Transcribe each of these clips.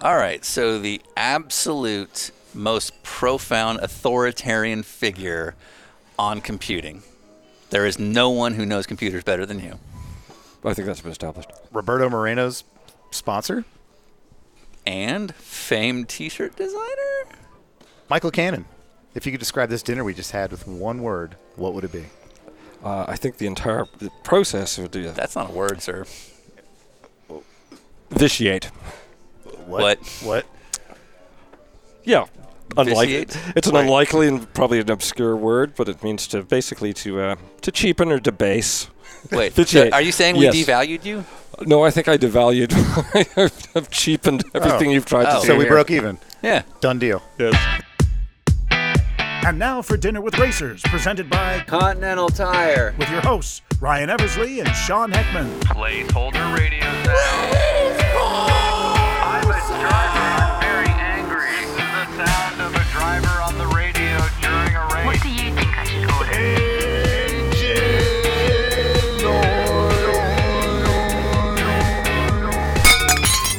All right, so the absolute most profound authoritarian figure on computing. There is no one who knows computers better than you. I think that's been established. Roberto Moreno's sponsor, And famed t shirt designer? Michael Cannon. If you could describe this dinner we just had with one word, what would it be? Uh, I think the entire the process would the That's not a word, sir. vitiate. What? What? Yeah. Unlikely. Vitiate? It's an Right. unlikely and probably an obscure word, but it means to basically to uh, to cheapen or debase. Wait, Vitiate. are you saying we Yes. devalued you? No, I think I devalued. I've cheapened everything Oh. you've tried Oh. to So do we here. broke even. Yeah. Done deal. Yes. And now for Dinner with Racers, presented by Continental Tire. with your hosts Ryan Eversley and Sean Heckman. Placeholder radio sound. I'm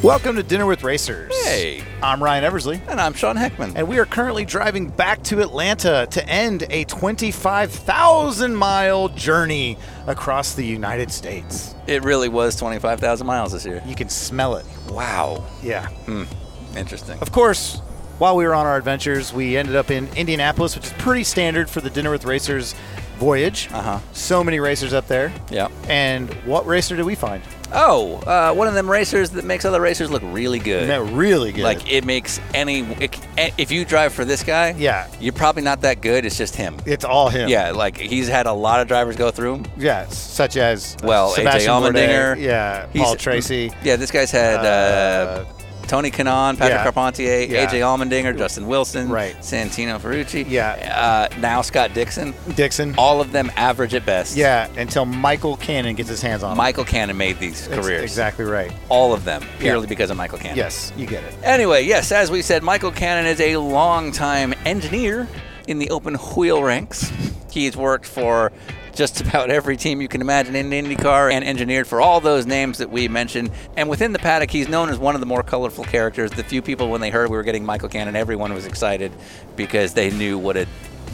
Welcome to Dinner with Racers. Hey. I'm Ryan Eversley. And I'm Sean Heckman. And we are currently driving back to Atlanta to end a 25,000 mile journey across the United States. It really was 25,000 miles this year. You can smell it. Wow. Yeah. Interesting. Of course, while we were on our adventures, we ended up in Indianapolis, which is pretty standard for the Dinner with Racers voyage. Uh huh. So many racers up there. Yeah. And what racer did we find? Oh, uh, one of them racers that makes other racers look really good. That really good. Like it makes any. It, if you drive for this guy, Yeah. you're probably not that good. It's just him. it's all him. Yeah, like he's had a lot of drivers go through him. Yeah, such as uh, Well, AJ Sebastian Allmendinger. Bourdais, Yeah, He's- Paul Tracy. Yeah, this guy's had uh, Tony Kanaan, Patrick yeah. Carpentier, Yeah. AJ Allmendinger, Justin Wilson, Right. Santino Ferrucci. Yeah. Uh, now Scott Dixon. Dixon. All of them average at best. Yeah, until Michael Cannon gets his hands on. Michael Cannon made these That's careers. Exactly right. All of them purely Yeah. because of Michael Cannon. Yes, you get it. Anyway, yes, as we said, Michael Cannon is a longtime engineer in the open wheel ranks. He's worked for just about every team you can imagine in IndyCar and engineered for all those names that we mentioned. And within the paddock, he's known as one of the more colorful characters. The few people, when they heard we were getting Michael Cannon, everyone was excited because they knew what a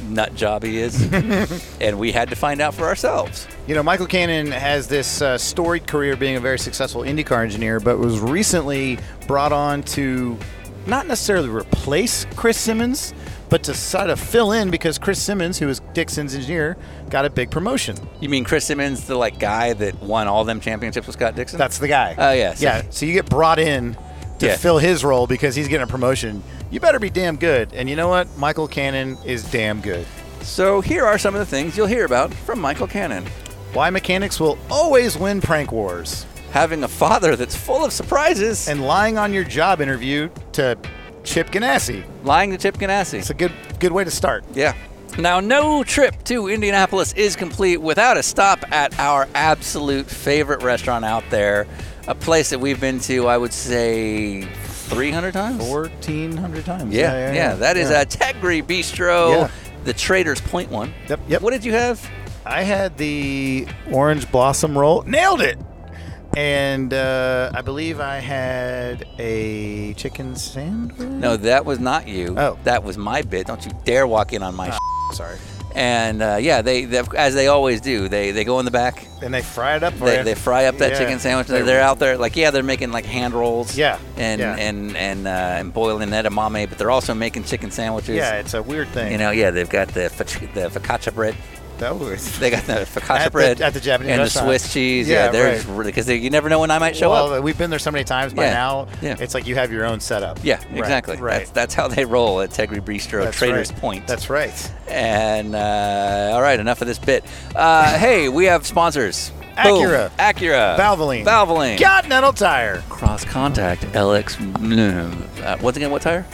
nut job he is. and we had to find out for ourselves. You know, Michael Cannon has this uh, storied career being a very successful IndyCar engineer, but was recently brought on to not necessarily replace Chris Simmons, but to sort of fill in because Chris Simmons, who is Dixon's engineer, got a big promotion. You mean Chris Simmons, the like guy that won all them championships with Scott Dixon? That's the guy. Oh, yeah, so- yeah. So you get brought in to Yeah. fill his role because he's getting a promotion. You better be damn good. And you know what? Michael Cannon is damn good. So here are some of the things you'll hear about from Michael Cannon. Why mechanics will always win prank wars. Having a father that's full of surprises And lying on your job interview to Chip Ganassi. lying to Chip Ganassi. It's a good good way to start. Yeah. Now, no trip to Indianapolis is complete without a stop at our absolute favorite restaurant out there. A place that we've been to, I would say, 300 times? Fourteen hundred times. Yeah, yeah, That is yeah. a Tegry Bistro, Yeah. the Trader's Point one. Yep, yep. What did you have? I had the orange blossom roll. Nailed it. And uh, I believe I had a chicken sandwich. No, that was not you. Oh. That was my bit. Don't you dare walk in on my oh, sorry. And uh, yeah, they, they as they always do, they they go in the back. And they fry it up They, they fry up that Yeah. chicken sandwich. They're, they're out there like yeah, they're making like hand rolls. Yeah, And yeah. and and uh, and boiling edamame, but they're also making chicken sandwiches. Yeah, it's a weird thing. You know, yeah, they've got the the focaccia bread. That was. They got the focaccia At the- bread at the Japanese and restaurant. the Swiss cheese. Yeah, Yeah, there's right. because you never know when I might show up. well, up. we've been there so many times by Yeah, now. yeah. It's like you have your own setup. Yeah, Right, exactly. Right. That's that's how they roll at Tegry Bistro, That's Traders right. Point. That's right. And uh, all right, enough of this bit. Uh, hey, we have sponsors. Boom. Acura. Acura, Valvoline. Valvoline, Continental Tire. Cross Contact, LX. Uh, once again, what tire?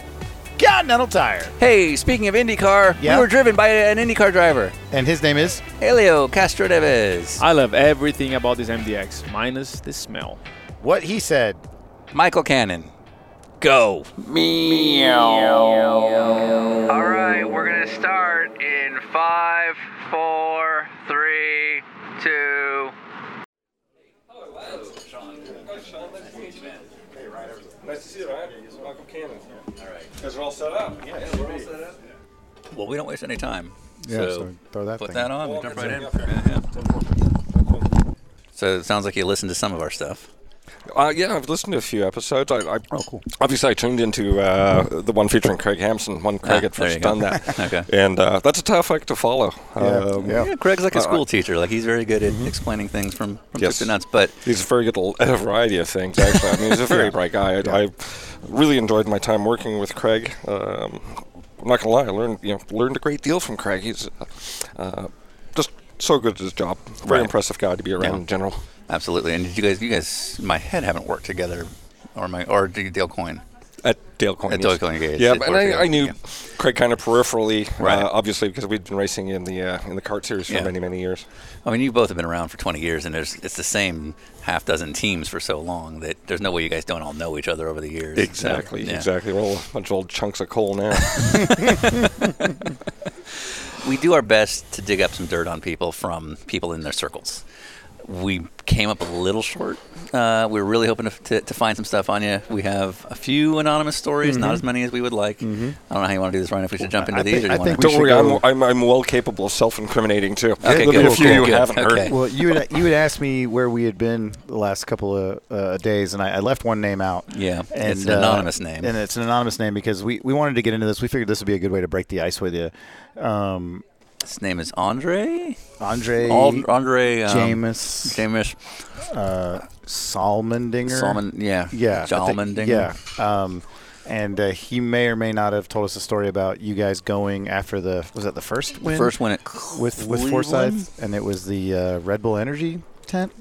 Continental Tire. Hey, speaking of IndyCar, Yeah? we were driven by an IndyCar driver, And his name is Helio Castroneves. I love everything about this MDX, minus the smell. what he said. Michael Cannon. Go. Meow Meow. All right, we're gonna start in five, four, three, two. Oh, Nice to see you, Ryan. Michael Cannon. All right. You guys are all set up. Yeah, we're all set up. Well, we don't waste any time. Yeah, so, so throw that put thing that on. Well, jump right in. in. Yeah, yeah. So it sounds like you listened to some of our stuff. Uh, yeah, I've listened to a few episodes. I, I Oh, cool. Obviously, I tuned into uh, the one featuring Craig Hampson when Craig Ah, had first done that. Okay. And uh, that's a tough act to follow. Yeah, Um, yeah. Yeah, Craig's like a Uh, school teacher. Like he's very good at explaining things from from Yes. to nuts. But He's very good at a variety of things, actually. I mean, he's a very bright guy. I, I really enjoyed my time working with Craig. Um, I'm not gonna lie, I learned you know learned a great deal from Craig. He's uh, just so good at his job. Very Right. impressive guy to be around Yeah. in general. Absolutely. And did you guys, you guys, my head haven't worked together, or my or Dale Coyne? At Dale Coyne. At. Dale Coyne, yeah, Yeah, but and I, I knew yeah. Craig kind of peripherally, Right. uh, obviously because we'd been racing in the uh, in the CART series for Yeah. many many years. I mean, you both have been around for 20 years, and there's it's the same half dozen teams for so long that there's no way you guys don't all know each other over the years. So, Exactly, yeah. exactly. We're all a bunch of old chunks of coal now. We do our best to dig up some dirt on people from people in their circles. We came up a little short. Uh, we were really hoping to, to, to find some stuff on you. We have a few anonymous stories, not as many as we would like. I don't know how you want to do this, Ryan. If we should jump into I these, think- or do I think don't worry, I'm, I'm, I'm well capable of self-incriminating too. Okay, There'll good, a few good, you good. haven't heard. Well, you had, you had asked me where we had been the last couple of uh, days, and I, I left one name out. Yeah, and, it's an uh, anonymous name. and it's an anonymous name because we, we wanted to get into this. We figured this would be a good way to break the ice with you. Um, His name is Andre. Andre Ald- Andre. Um, Jameis Jameis. uh, Salmondinger. Salmon. Yeah. Yeah, I. Yeah. Um, and uh, he may or may not have told us a story about you guys going after the was that the first win First win at with with Cleveland? Forsyth, and it was the uh, Red Bull Energy tent.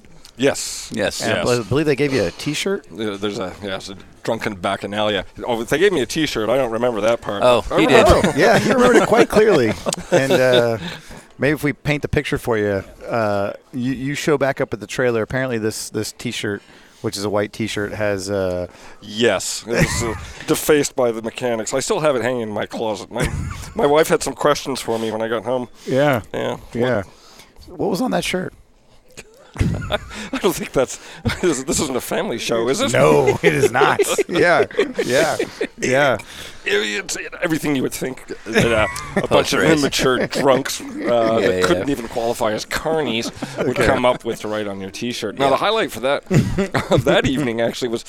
Yes. Yes. And I believe they gave you a T-shirt. Uh, There's a yeah, it's a drunken bacchanalia. Oh, they gave me a T-shirt. I don't remember that part. Oh, he did. yeah, he remembered it quite clearly. And uh, maybe if we paint the picture for you, uh, you, you show back up at the trailer. Apparently, this this T-shirt, which is a white T-shirt, has uh, Yes, it was uh, defaced by the mechanics. I still have it hanging in my closet. My my wife had some questions for me when I got home. yeah, Yeah, yeah. What was on that shirt? I don't think that's this this isn't a family show, is it? No, it is not. yeah, yeah, yeah. It's everything you would think that uh, a bunch of immature drunks uh, that yeah. couldn't even qualify as carnies would come up with to write on your T-shirt. Now, Yeah. the highlight for that of that evening actually was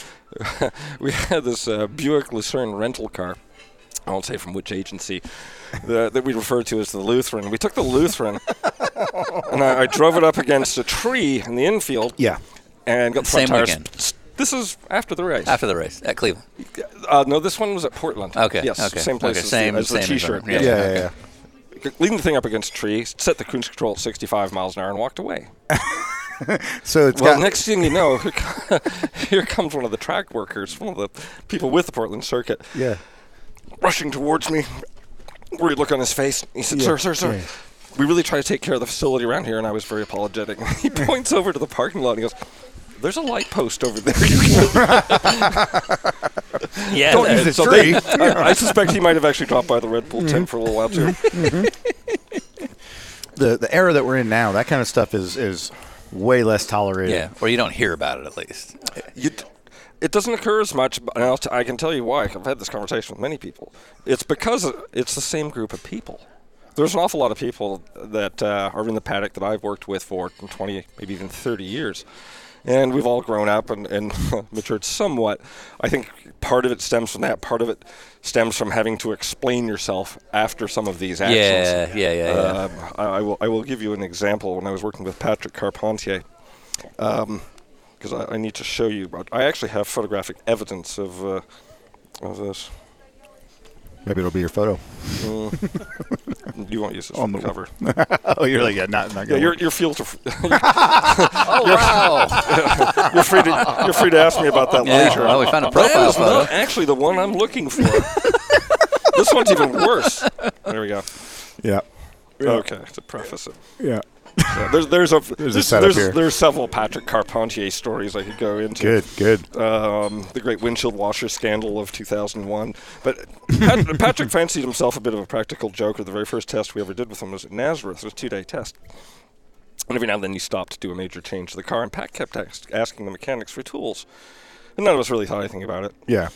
we had this uh, Buick Lucerne rental car. I won't say from which agency the, that we refer to as the Lutheran. We took the Lutheran and I, I drove it up against a tree in the infield Yeah. and got the front Same tires. weekend. s- This is after the race. After the race at Cleveland. Uh, no, this one was at Portland. Okay. Yes. Okay. Same place Okay, as, same- the, as the T-shirt. environment. Yeah, Yeah. yeah, yeah. Leading the thing up against a tree, set the cruise control at 65 miles an hour, and walked away. So it's Well, got next thing you know, here comes one of the track workers, one of the people with the Portland circuit, yeah. Rushing towards me. Worried look on his face. He said, "Sir, sir, sir." yeah. We really try to take care of the facility around here, and I was very apologetic. he points over to the parking lot and he goes, "There's a light post over there. Yeah. Don't use it. So tree. they, I, I suspect he might have actually dropped by the Red Bull tent for a little while too. Mm-hmm. Mm-hmm. the the era that we're in now, that kind of stuff is is way less tolerated. Yeah. Or you don't hear about it at least. You, d- it doesn't occur as much, but I'll t- I can tell you why. I've had this conversation with many people. It's because it's the same group of people. There's an awful lot of people that uh, are in the paddock that I've worked with for 20, maybe even 30 years. And we've all grown up and, and matured somewhat. I think part of it stems from that. Part of it stems from having to explain yourself after some of these actions. Yeah. Yeah. Yeah. yeah. Um, I, I will. I will give you an example. When I was working with Patrick Carpentier, because I, I need to show you. I actually have photographic evidence of uh, of this. Maybe it'll be your photo. You won't use this On on the the- cover. oh, you're like yeah, not not Yeah, gonna your work. your field. Of, oh wow. you're free to you're free to ask me about that Yeah. later. Well, we found a profile is photo. not actually the one I'm looking for. this one's even worse. There we go. yeah, Okay, to preface it. yeah. Yeah, there's there's a There's a this- setup there's, here. there's several Patrick Carpentier stories I could go into. Good, good. um, the great windshield washer scandal of 2001. But Pat- Patrick fancied himself a bit of a practical joker. The very first test we ever did with him was at Nazareth. It was a two-day test. And every now and then he stopped to do a major change to the car, and Pat kept ask, asking the mechanics for tools. And none of us really thought anything about it. Yeah.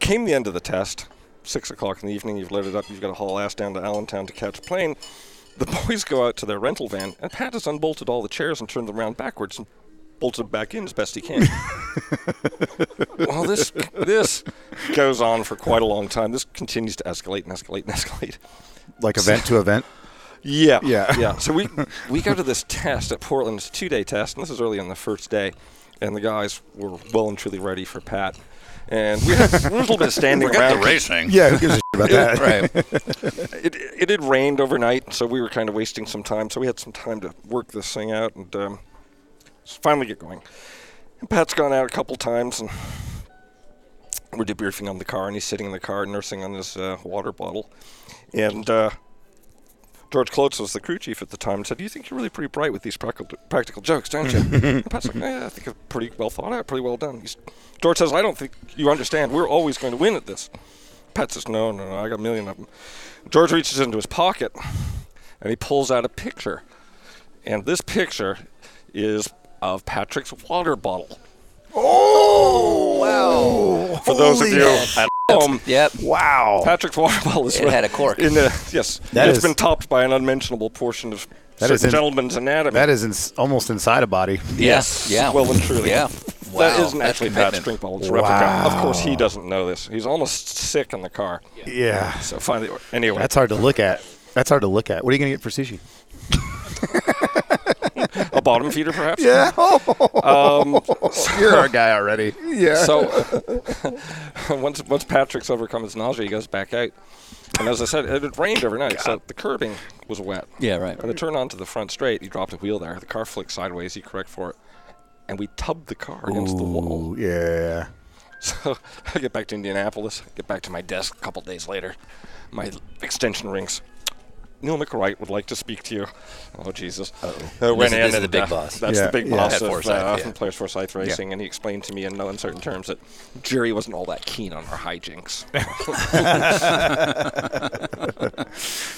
Came the end of the test, six o'clock in the evening. You've loaded up. You've got to haul ass down to Allentown to catch a plane. The boys go out to their rental van, and Pat has unbolted all the chairs and turned them around backwards and bolted them back in as best he can. well, this this goes on for quite a long time. This continues to escalate and escalate and escalate. Like event to event. Yeah, Yeah. yeah. So we we go to this test at Portland. It's a two-day test, and this is early on the first day, and the guys were well and truly ready for Pat. And we had a little bit of standing Forget around. the racing. Yeah, who gives a shit about that? Right. It, it had rained overnight, so we were kind of wasting some time. So we had some time to work this thing out and um, finally get going. And Pat's gone out a couple times, and we're debriefing on the car, and he's sitting in the car nursing on his uh, water bottle. And uh, George Klotz was the crew chief at the time and said, You think you're really pretty bright with these practical, practical jokes, don't you? and Pat's like, yeah, I think it's pretty well thought out, pretty well done. He's, George says, I don't think you understand. We're always going to win at this. Pat says, No, no, no, I got a million of them. George reaches into his pocket and he pulls out a picture. And this picture is of Patrick's water bottle. Oh, wow. For those of Holy you at home, Yep. Wow. Patrick's water bottle is It had a cork. In the, yes, That it's is- been topped by an unmentionable portion of That certain in- gentleman's anatomy. That is ins almost inside a body. Yes. Yeah. well and truly. Yeah. that Wow, isn't that's actually commitment. Pat's drink bottle. It's a replica. Of course, he doesn't know this. He's almost sick in the car. Yeah. So finally, anyway, That's hard to look at. That's hard to look at. What are you going to get for sushi? a bottom feeder, perhaps. Yeah. Um, You're our guy already. Yeah. So once once Patrick's overcome his nausea, he goes back out. And as I said, it had rained overnight, so the curbing was wet. Yeah, right. And I turned onto the front straight. He dropped a wheel there. The car flicked sideways. He correct for it, and we tubbed the car against the wall. Yeah. So I get back to Indianapolis. Get back to my desk a couple days later. My extension rings. Neil Micklewright would like to speak to you. Oh Jesus! Uh, This went is- in this is and, the big uh, boss. That's Yeah, the big yeah. boss At of Forsyth, uh, yeah. Players Forsyth Racing, and he explained to me in no uncertain terms that Jerry wasn't all that keen on our hijinks.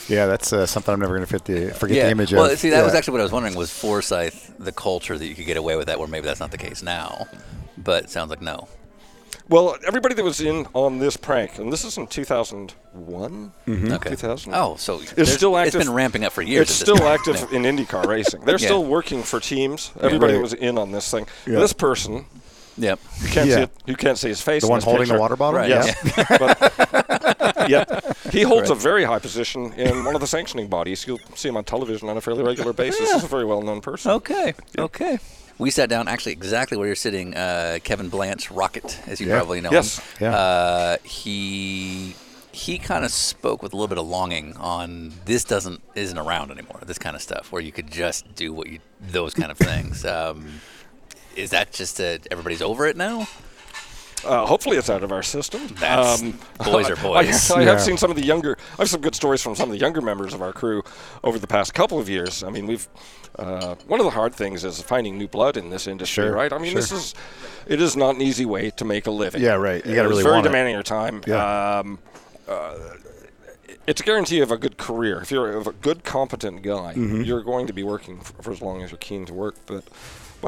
Yeah, that's uh, something I'm never going to forget the forget yeah. the image well, of. Well, see, that was actually what I was wondering was Forsyth the culture that you could get away with that, where maybe that's not the case now. But it sounds like no. Well, everybody that was in on this prank, and this is in 2001, mm-hmm. Okay. 2000. Oh, so It's still active. It's been ramping up for years. It's still active Yeah. in IndyCar racing. They're Yeah. still working for teams. Everybody Right. was in on this thing. Yeah. This person, Yep. you can't Yeah. see it, you can't see his face. the one this holding the water bottle. Right. Yeah. but yet he holds a very high position in one of the sanctioning bodies. You'll see him on television on a fairly regular basis. He's a very well-known person. Okay. Okay. We sat down actually exactly where you're sitting, uh, Kevin Blanche Rocket, as you Yeah. probably know Yes. him. Yeah. Uh, he he kind of spoke with a little bit of longing on this doesn't isn't around anymore. This kind of stuff where you could just do what you those kind of things. Um, is that just that everybody's over it now? Uh, hopefully, it's out of our system. That's- boys are boys. I, I Yeah. have seen some of the younger. I have some good stories from some of the younger members of our crew over the past couple of years. I mean, we've. Uh, one of the hard things is finding new blood in this industry, Sure, right? I mean, this is. It is not an easy way to make a living. Yeah, right. You gotta It's really very want it. demanding your time. Yeah. Um, uh, it's a guarantee of a good career. If you're a good, competent guy, Mm-hmm. you're going to be working for, for as long as you're keen to work. But,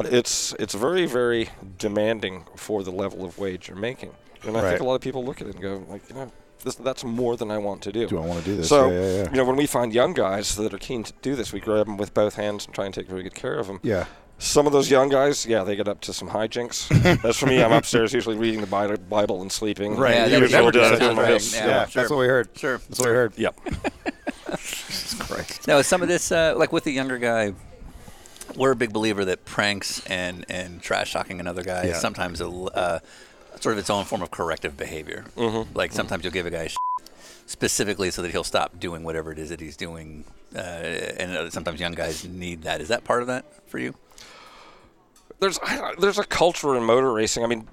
but it's it's very, very demanding for the level of wage you're making. And I Right. think a lot of people look at it and go, like, you know, this, that's more than I want to do. Do I wanna do this? So, Yeah, yeah, yeah. you know, when we find young guys that are keen to do this, we grab them with both hands and try and take very good care of them. Yeah. Some of those young guys, yeah, they get up to some hijinks. As for me, I'm upstairs usually reading the Bible and sleeping. Right. Yeah, You that never old, that. doing Right. best. Yeah, Yeah, that's what we heard. Sure. That's what we heard. Yep. Jesus Christ. Now, some of this, uh, like with the younger guy, we're a big believer that pranks and, and trash talking another guy Yeah. is sometimes a, uh, sort of its own form of corrective behavior. Mm-hmm. Like sometimes you'll give a guy specifically so that he'll stop doing whatever it is that he's doing. Uh, and uh, sometimes young guys need that. Is that part of that for you? there's there's a culture in motor racing. I mean,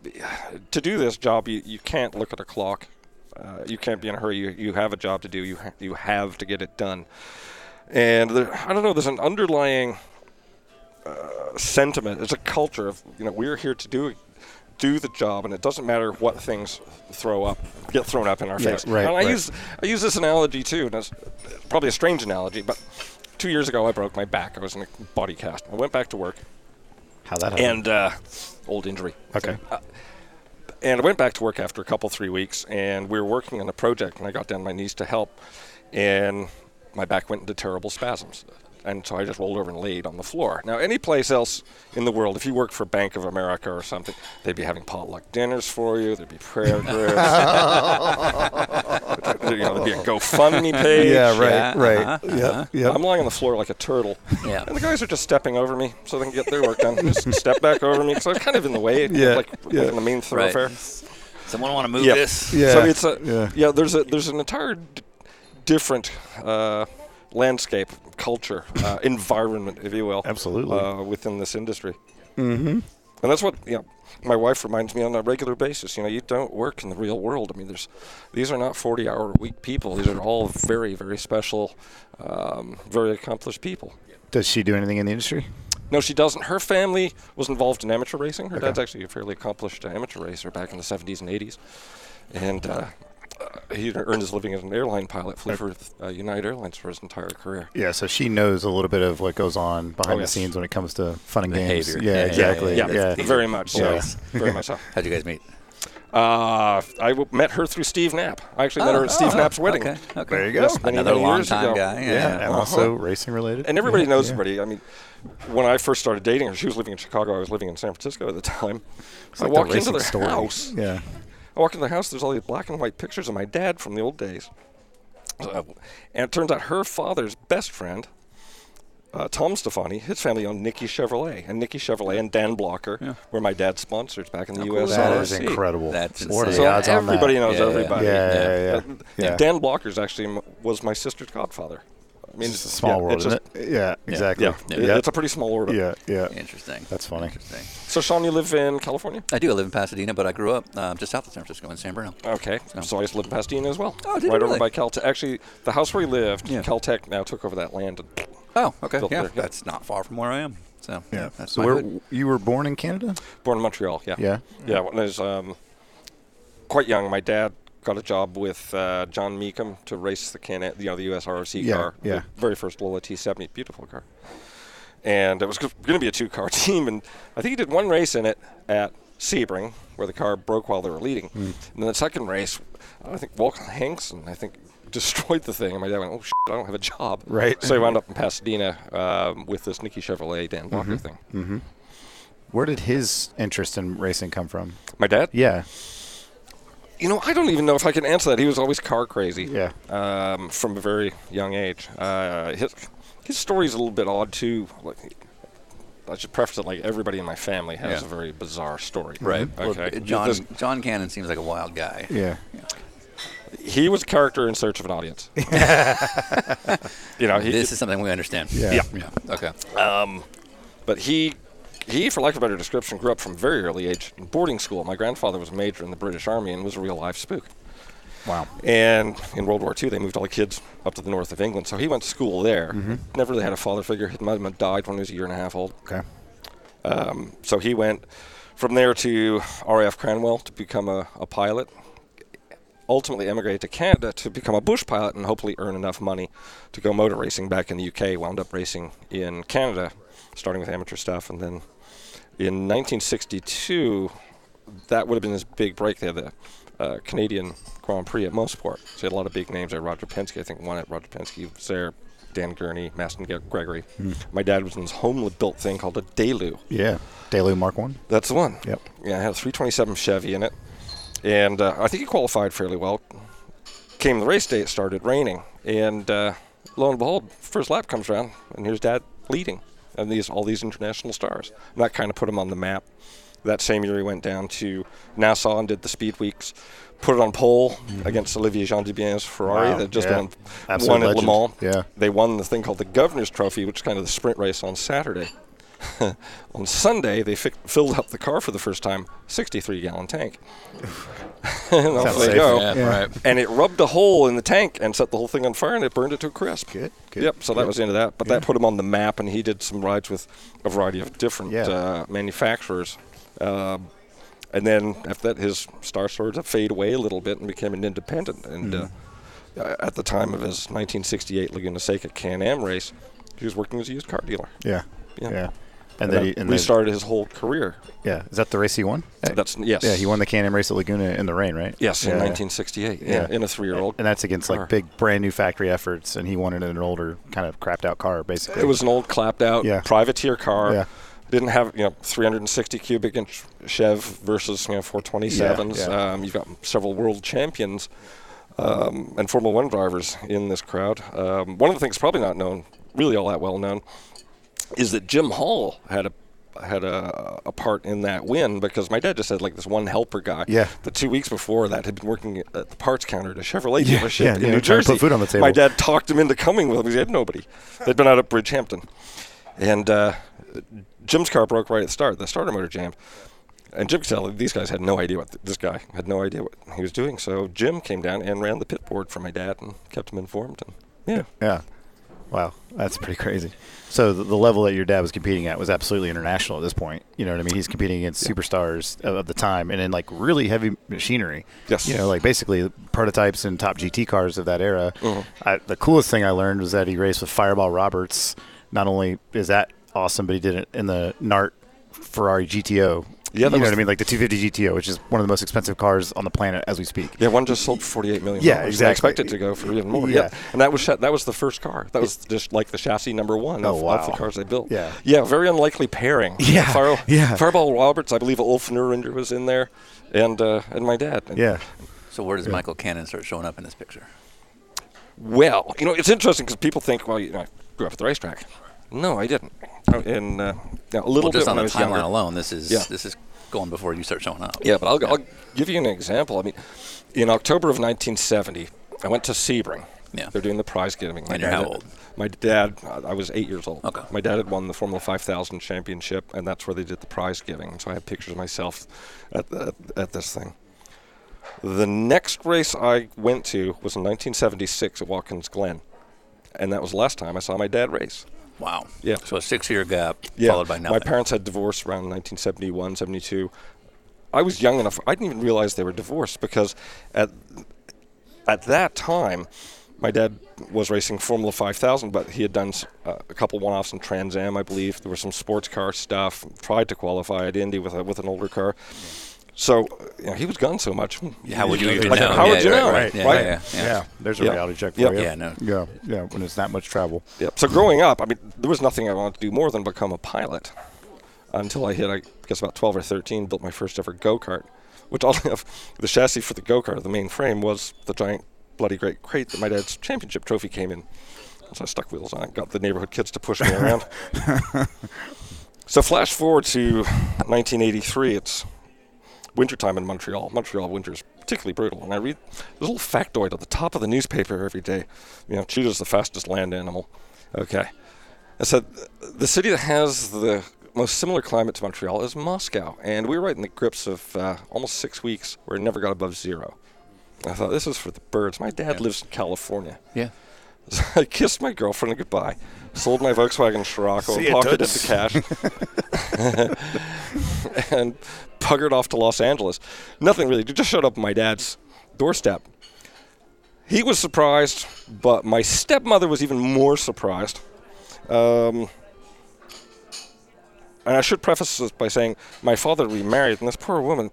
to do this job, you, you can't look at a clock. Uh, you can't be in a hurry. You, you have a job to do. You ha- you have to get it done. And there, I don't know. There's an underlying uh, sentiment. It's a culture of you know we're here to do do the job, and it doesn't matter what things throw up get thrown up in our Yeah, face. right, And I right. use I use this analogy too, and it's probably a strange analogy, but two years ago, I broke my back. I was in a body cast. I went back to work, How that happened? and uh, old injury. okay. And I went back to work after a couple, three weeks, and we were working on a project, and I got down on my knees to help, and my back went into terrible spasms. And so I just rolled over and laid on the floor. Now, any place else in the world, if you work for Bank of America or something, they'd be having potluck dinners for you. There'd be prayer groups. you know, there'd be a GoFundMe page. yeah, right, Yeah, right. uh-huh, Yep, yep. I'm lying on the floor like a turtle. Yeah. And the guys are just stepping over me so they can get their work done. just step back over me because I'm kind of in the way, Yeah, like, yeah. like in the main thoroughfare. Someone want to move Yeah. this? Yeah. So it's a yeah. yeah. There's a there's an entire d- different uh, landscape, culture, uh, environment, if you will, Absolutely. uh, within this industry. Mm-hmm. And that's what you know. My wife reminds me on a regular basis. You know, you don't work in the real world. I mean, there's these are not 40-hour week people. These are all very very special, um, very accomplished people. Does she do anything in the industry? No, she doesn't. Her family was involved in amateur racing. Her Okay. dad's actually a fairly accomplished amateur racer back in the 70s and 80s. And uh, he earned his living as an airline pilot, flew for uh, United Airlines for his entire career. Yeah, so she knows a little bit of what goes on behind Oh, the scenes when it comes to fun and. Behavior. Yeah, Yeah, yeah, exactly. Yeah, Yeah, very much so. Yes. Very much so. How'd you guys meet? Uh, I w- met her through Steve Knapp. I actually met her at Steve oh, Knapp's wedding. Okay. okay. There you go. Yes, many, Another many long time ago. guy. Yeah. Yeah, and Uh-huh. also racing related. And everybody Yeah, knows yeah. everybody. I mean, when I first started dating her, she was living in Chicago. I was living in San Francisco at the time. It's I like the walked into racing their story. house. Yeah. I walked into the house. There's all these black and white pictures of my dad from the old days. Uh, and it turns out her father's best friend, uh, Tom Stephani, his family owned Nickey Chevrolet, and Nickey Chevrolet and Dan Blocker were my dad's sponsors back in the cool U.S. is That is incredible. That's what are insane. the So odds on that? everybody knows Yeah, yeah, everybody. Yeah, yeah, yeah. Yeah. Dan Blocker's actually m- was my sister's godfather. I mean, It's a small yeah, world, it's isn't just- it? Yeah, exactly. Yeah, yeah. it's a pretty small world. yeah, yeah. Interesting. That's funny. Interesting. So, Sean, you live in California? I do. I live in Pasadena, but I grew up um, just south of San Francisco in San Bruno. Okay, so I used to live in Pasadena as well. Oh, did you right over really? by Caltech. Actually, the house where we lived, Yeah. Caltech now took over that land. And Oh, okay. Yeah, there, yeah. that's not far from where I am. So Yeah. that's so my where hood. you were born in Canada? born in Montreal. Yeah. Yeah. Yeah. When I was um, quite young, my dad got a job with uh, John Mecom to race the Can, you know, the U.S. ROC Yeah, car. yeah. Very first Lola T70, beautiful car. And it was going to be a two-car team, and I think he did one race in it at Sebring, where the car broke while they were leading. Hmm. And then the second race, I think Walk Hanks, and I think destroyed the thing, and my dad went, "Oh shit, I don't have a job." Right. So he wound up in Pasadena um, with this Nickey Chevrolet Dan Mm-hmm. Blocker thing. Where did his interest in racing come from? My dad? Yeah. You know, I don't even know if I can answer that. He was always car crazy. Yeah. Um, from a very young age. Uh, his his story's a little bit odd too. Like, I should preface it like everybody in my family has Yeah. a very bizarre story. Right. Well, Okay. John This- John Cannon seems like a wild guy. Yeah. he was a character in search of an audience. you know, he, This is something we understand. Yeah. Yeah. Yeah. Okay. but he he, for lack of a better description, grew up from a very early age in boarding school. My grandfather was a major in the British Army and was a real live spook. Wow. And in World War II, they moved all the kids up to the north of England. So he went to school there. Mm-hmm. Never really had a father figure. His mother died when he was a year and a half old. Okay. Um, so he went from there to RAF Cranwell to become a, a pilot. Ultimately emigrated to Canada to become a bush pilot and hopefully earn enough money to go motor racing back in the UK. Wound up racing in Canada, starting with amateur stuff. And then in 1962, that would have been his big break. They had the uh, Canadian Grand Prix at Mosport. So he had a lot of big names there. Roger Penske, I think, won it. Roger Penske was there. Dan Gurney, Masten Gregory. My dad was in this home built thing called a Delu. Yeah. Delu Mark One. That's the one. Yep. Yeah, it had a 327 Chevy in it, and uh, I think he qualified fairly well. Came the race day, it started raining, and uh, lo and behold, first lap comes around, and here's Dad leading, and these all these international stars. And that kind of put him on the map. That same year, he went down to Nassau and did the Speed Weeks, put it on pole mm-hmm. against Olivier Gendebien's Ferrari Wow, that just yeah. won, Absolute won at Le. Mans. Yeah. They won the thing called the Governor's Trophy, which is kind of the sprint race on Saturday. on Sunday, they fi- filled up the car for the first time, 63 gallon tank. and off they safe. go. Yeah, Yeah. Right. And it rubbed a hole in the tank and set the whole thing on fire, and it burned it to a crisp. Good, good, Yep. So that was the end of that. But that put him on the map, and he did some rides with a variety of different Yeah. uh, manufacturers. Um, and then after that, his star started to fade away a little bit and became an independent. And Mm-hmm. uh, at the time of his 1968 Laguna Seca Can-Am race, He was working as a used car dealer. Yeah. Yeah. Yeah. And, And then he and restarted his whole career. yeah. Is that the race he won? That's yes. Yeah, he won the Can-Am race at Laguna in the rain, right? Yes, in 1968. Yeah, Yeah. in a three-year-old. And that's against car. like big brand new factory efforts, and he won it in an older kind of crapped out car, basically. It was an old clapped out Yeah. privateer car. Yeah. Didn't have you know 360 cubic inch Chev versus you know 427s. Yeah, yeah. Um, you've got several world champions um, and Formula One drivers in this crowd. Um, one of the things probably not known, really all that well known, is that Jim Hall had a had a, a part in that win because my dad just had like this one helper guy. Yeah. The two weeks before that had been working at the parts counter at a Chevrolet Yeah, dealership yeah, in yeah, New Jersey. put food on the table. My dad talked him into coming with him because he had nobody. They'd been out at Bridgehampton, and uh, Jim's car broke right at the start. The starter motor jammed. And Jim could tell these guys had no idea what th- this guy had no idea what he was doing. So Jim came down and ran the pit board for my dad and kept him informed. And yeah, Yeah. Wow, that's pretty crazy. So the, the level that your dad was competing at was absolutely international at this point. You know what I mean? He's competing against superstars of, of the time and in like really heavy machinery. Yes. You know, like basically prototypes and top GT cars of that era. Mhm. I, the coolest thing I learned was that he raced with Fireball Roberts. Not only is that awesome, but he did it in the NART Ferrari GTO. Yeah, that you know what I mean, like the 250 GTO, which is one of the most expensive cars on the planet as we speak. yeah, one just sold for forty-eight million. Yeah, exactly. They expected to go for even more. Yeah. and that was that was the first car. That was just like the chassis number one of, Oh, of the cars they built. Yeah. yeah, very unlikely pairing. Yeah, Fire, yeah. Fireball Roberts, I believe Ulf Norinder was in there, and uh, and my dad. And Yeah. So where does Michael Cannon start showing up in this picture? Well, you know, it's interesting because people think, well, you know, I grew up at the racetrack. No, I didn't. Oh, And uh, yeah, a little Well, just bit on the timeline younger. alone, this is Yeah. this is going before you start showing up. Yeah, but I'll, I'll give you an example. I mean, in October of 1970, I went to Sebring. Yeah. They're doing the prize giving. And you're dad how old? My dad, I was eight years old. Okay. My dad had won the Formula 5000 championship, and that's where they did the prize giving. So I have pictures of myself at, the, at this thing. The next race I went to was in 1976 at Watkins Glen, and that was the last time I saw my dad race. Wow. Yeah. So a six-year gap Yeah, followed by my parents had divorced around 1971, 72. I was young enough. I didn't even realize they were divorced because at at that time, my dad was racing Formula 5000, but he had done uh, a couple one-offs in Trans Am, I believe. There was some sports car stuff. Tried to qualify at Indy with a, with an older car. So you know, he was gone so much. Hmm, yeah, how would you even Like, know? How Yeah, would you right, know? right. Yeah, right? yeah, yeah. Yeah, there's a Yeah. reality check for Yep. you. Yeah, no. Yeah, yeah, when it's that much travel. Yep. So growing up, I mean, there was nothing I wanted to do more than become a pilot until I hit, I guess, about 12 or 13, built my first ever go kart, which all of the chassis for the go kart, the main frame, was the giant bloody great crate that my dad's championship trophy came in. So I stuck wheels on it, got the neighborhood kids to push me around. so flash forward to 1983. It's wintertime in Montreal. Montreal winter's particularly brutal. And I read this little factoid at the top of the newspaper every day. You know, cheetah's the fastest land animal. Okay. I said the city that has the most similar climate to Montreal is Moscow, and we were right in the grips of uh, almost six weeks where it never got above zero. I thought this is for the birds. My dad lives in California. Yeah. So I kissed my girlfriend goodbye, sold my Volkswagen Scirocco, See and pocketed the cash, and buggered off to Los Angeles. Nothing really. Just showed up at my dad's doorstep. He was surprised, but my stepmother was even more surprised. Um, and I should preface this by saying my father remarried, and this poor woman,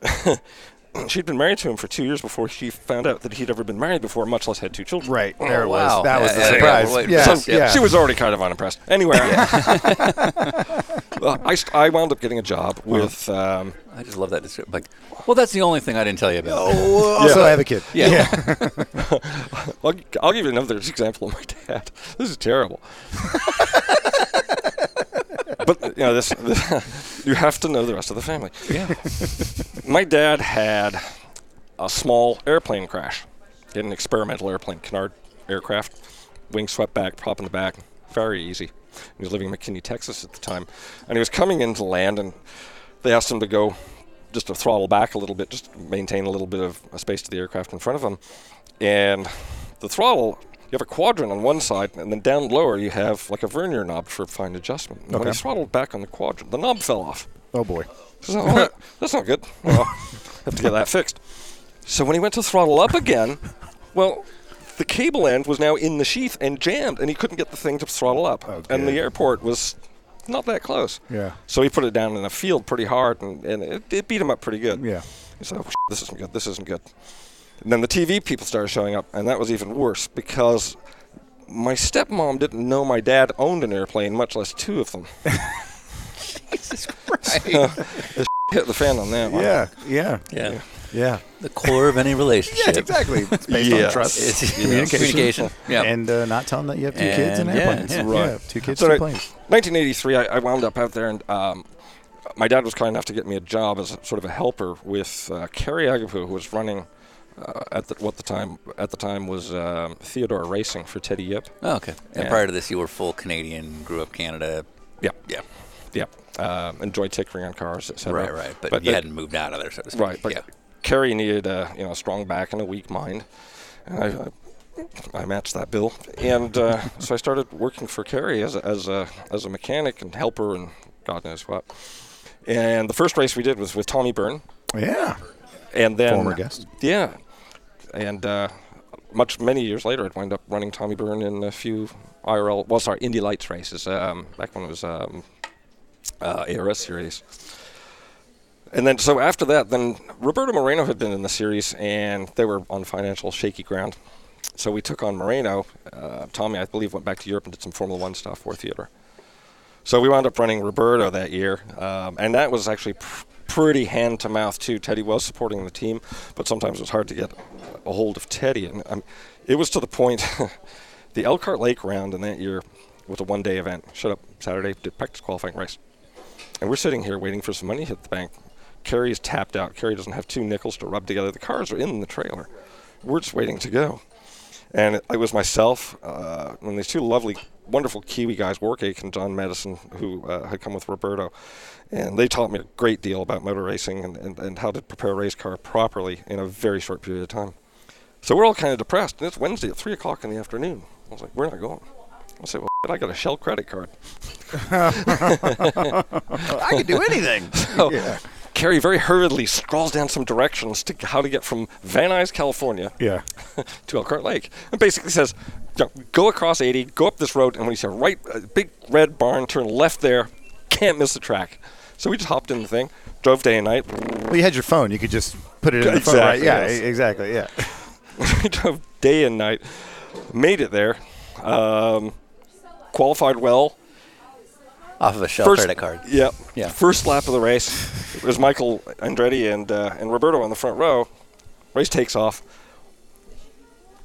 she'd been married to him for two years before she found out that he'd ever been married before, much less had two children. Right there it wow. was. That was the yeah, yeah. surprise. Wait, Yeah, so- yeah. She was already kind of unimpressed. Anyway, well, I, st- I wound up getting a job with. Um, I just love that description. Like, well, that's the only thing I didn't tell you about. Oh, also, Yeah. I have a kid. Yeah. I'll, I'll give you another example of my dad. This is terrible. But you know, this, this you have to know the rest of the family. Yeah. My dad had a small airplane crash. He had an experimental airplane, Canard aircraft, wings swept back, prop in the back, very easy. He was living in McKinney, Texas at the time, and he was coming into land, and they asked him to go just to throttle back a little bit, just maintain a little bit of a space to the aircraft in front of him. And the throttle, you have a quadrant on one side, and then down lower you have like a vernier knob for fine adjustment. And When he throttled back on the quadrant, the knob fell off. Oh boy. So, oh, that- that's not good. Well, have to get that fixed. So when he went to throttle up again, well, the cable end was now in the sheath and jammed, and he couldn't get the thing to throttle up. Oh, and the airport was not that close. Yeah. So he put it down in a field pretty hard, and, and it, it beat him up pretty good. Yeah. He said, oh, this isn't good, this isn't good. And then the TV people started showing up, and that was even worse because my stepmom didn't know my dad owned an airplane, much less two of them. Jesus Christ. The Hit the fan on that one. Yeah. Yeah. yeah. Yeah. The core of any relationship. Yeah, exactly. It's based Yes. on trust, It's communication, communication. Yeah. and uh, not telling that you have two kids and And, yeah, airplanes. yeah. Right. two kids, So two I- planes. 1983, I, I wound up out there, and um, my dad was kind enough to get me a job as a, sort of a helper with uh, Kerry Agapiou, who was running uh, at the, what the time at the time was um, Theodore Racing for Teddy Yip. Oh, okay. And Yeah. prior to this, you were full Canadian, grew up Canada. Yeah, Yeah. yeah. Um, enjoyed tinkering on cars, etc. Right, right. But, you hadn't moved out of there, so to speak. Right, but yeah. Kerry needed a you know a strong back and a weak mind, and I, I, I matched that bill, and uh, so I started working for Kerry as a, as a as a mechanic and helper and God knows what. And the first race we did was with Tommy Byrne, Yeah. And then Former guest. Yeah, and uh, much many years later, I'd wind up running Tommy Byrne in a few IRL, well, sorry, Indy Lights races um, back when it was um, uh, ARS series. And then, so after that, then Roberto Moreno had been in the series, and they were on financial shaky ground. So we took on Moreno. Uh, Tommy, I believe, went back to Europe and did some Formula One stuff for Theodore. So we wound up running Roberto that year, um, and that was actually pr- pretty hand to mouth too. Teddy was supporting the team, but sometimes it was hard to get a hold of Teddy, and um, it was to the point. the Elkhart Lake round in that year was a one-day event. Shut up, Saturday did practice qualifying race, and we're sitting here waiting for some money to hit the bank. Kerry's tapped out. Kerry doesn't have two nickels to rub together. The cars are in the trailer. We're just waiting to go. And it, it was myself uh, and these two lovely, wonderful Kiwi guys, Warcake and John Madison, who uh, had come with Roberto. And they taught me a great deal about motor racing and, and, and how to prepare a race car properly in a very short period of time. So we're all kind of depressed. And it's Wednesday at 3 o'clock in the afternoon. I was like, we're not going. I said, well, I got a Shell credit card. I could do anything. So Yeah. Kerry very hurriedly scrawls down some directions to how to get from Van Nuys, California, Yeah. to Elkhart Lake, and basically says, you know, "Go across 80, go up this road, and when you see a right, a big red barn, turn left there. Can't miss the track." So we just hopped in the thing, drove day and night. Well, you had your phone. You could just put it in the phone, right? Yeah, yes. exactly. Yeah. we drove day and night, made it there, um, qualified well. Off of a Shell First- credit card. Yep. Yeah. First lap of the race, it was Michael Andretti and uh, and Roberto on the front row. Race takes off.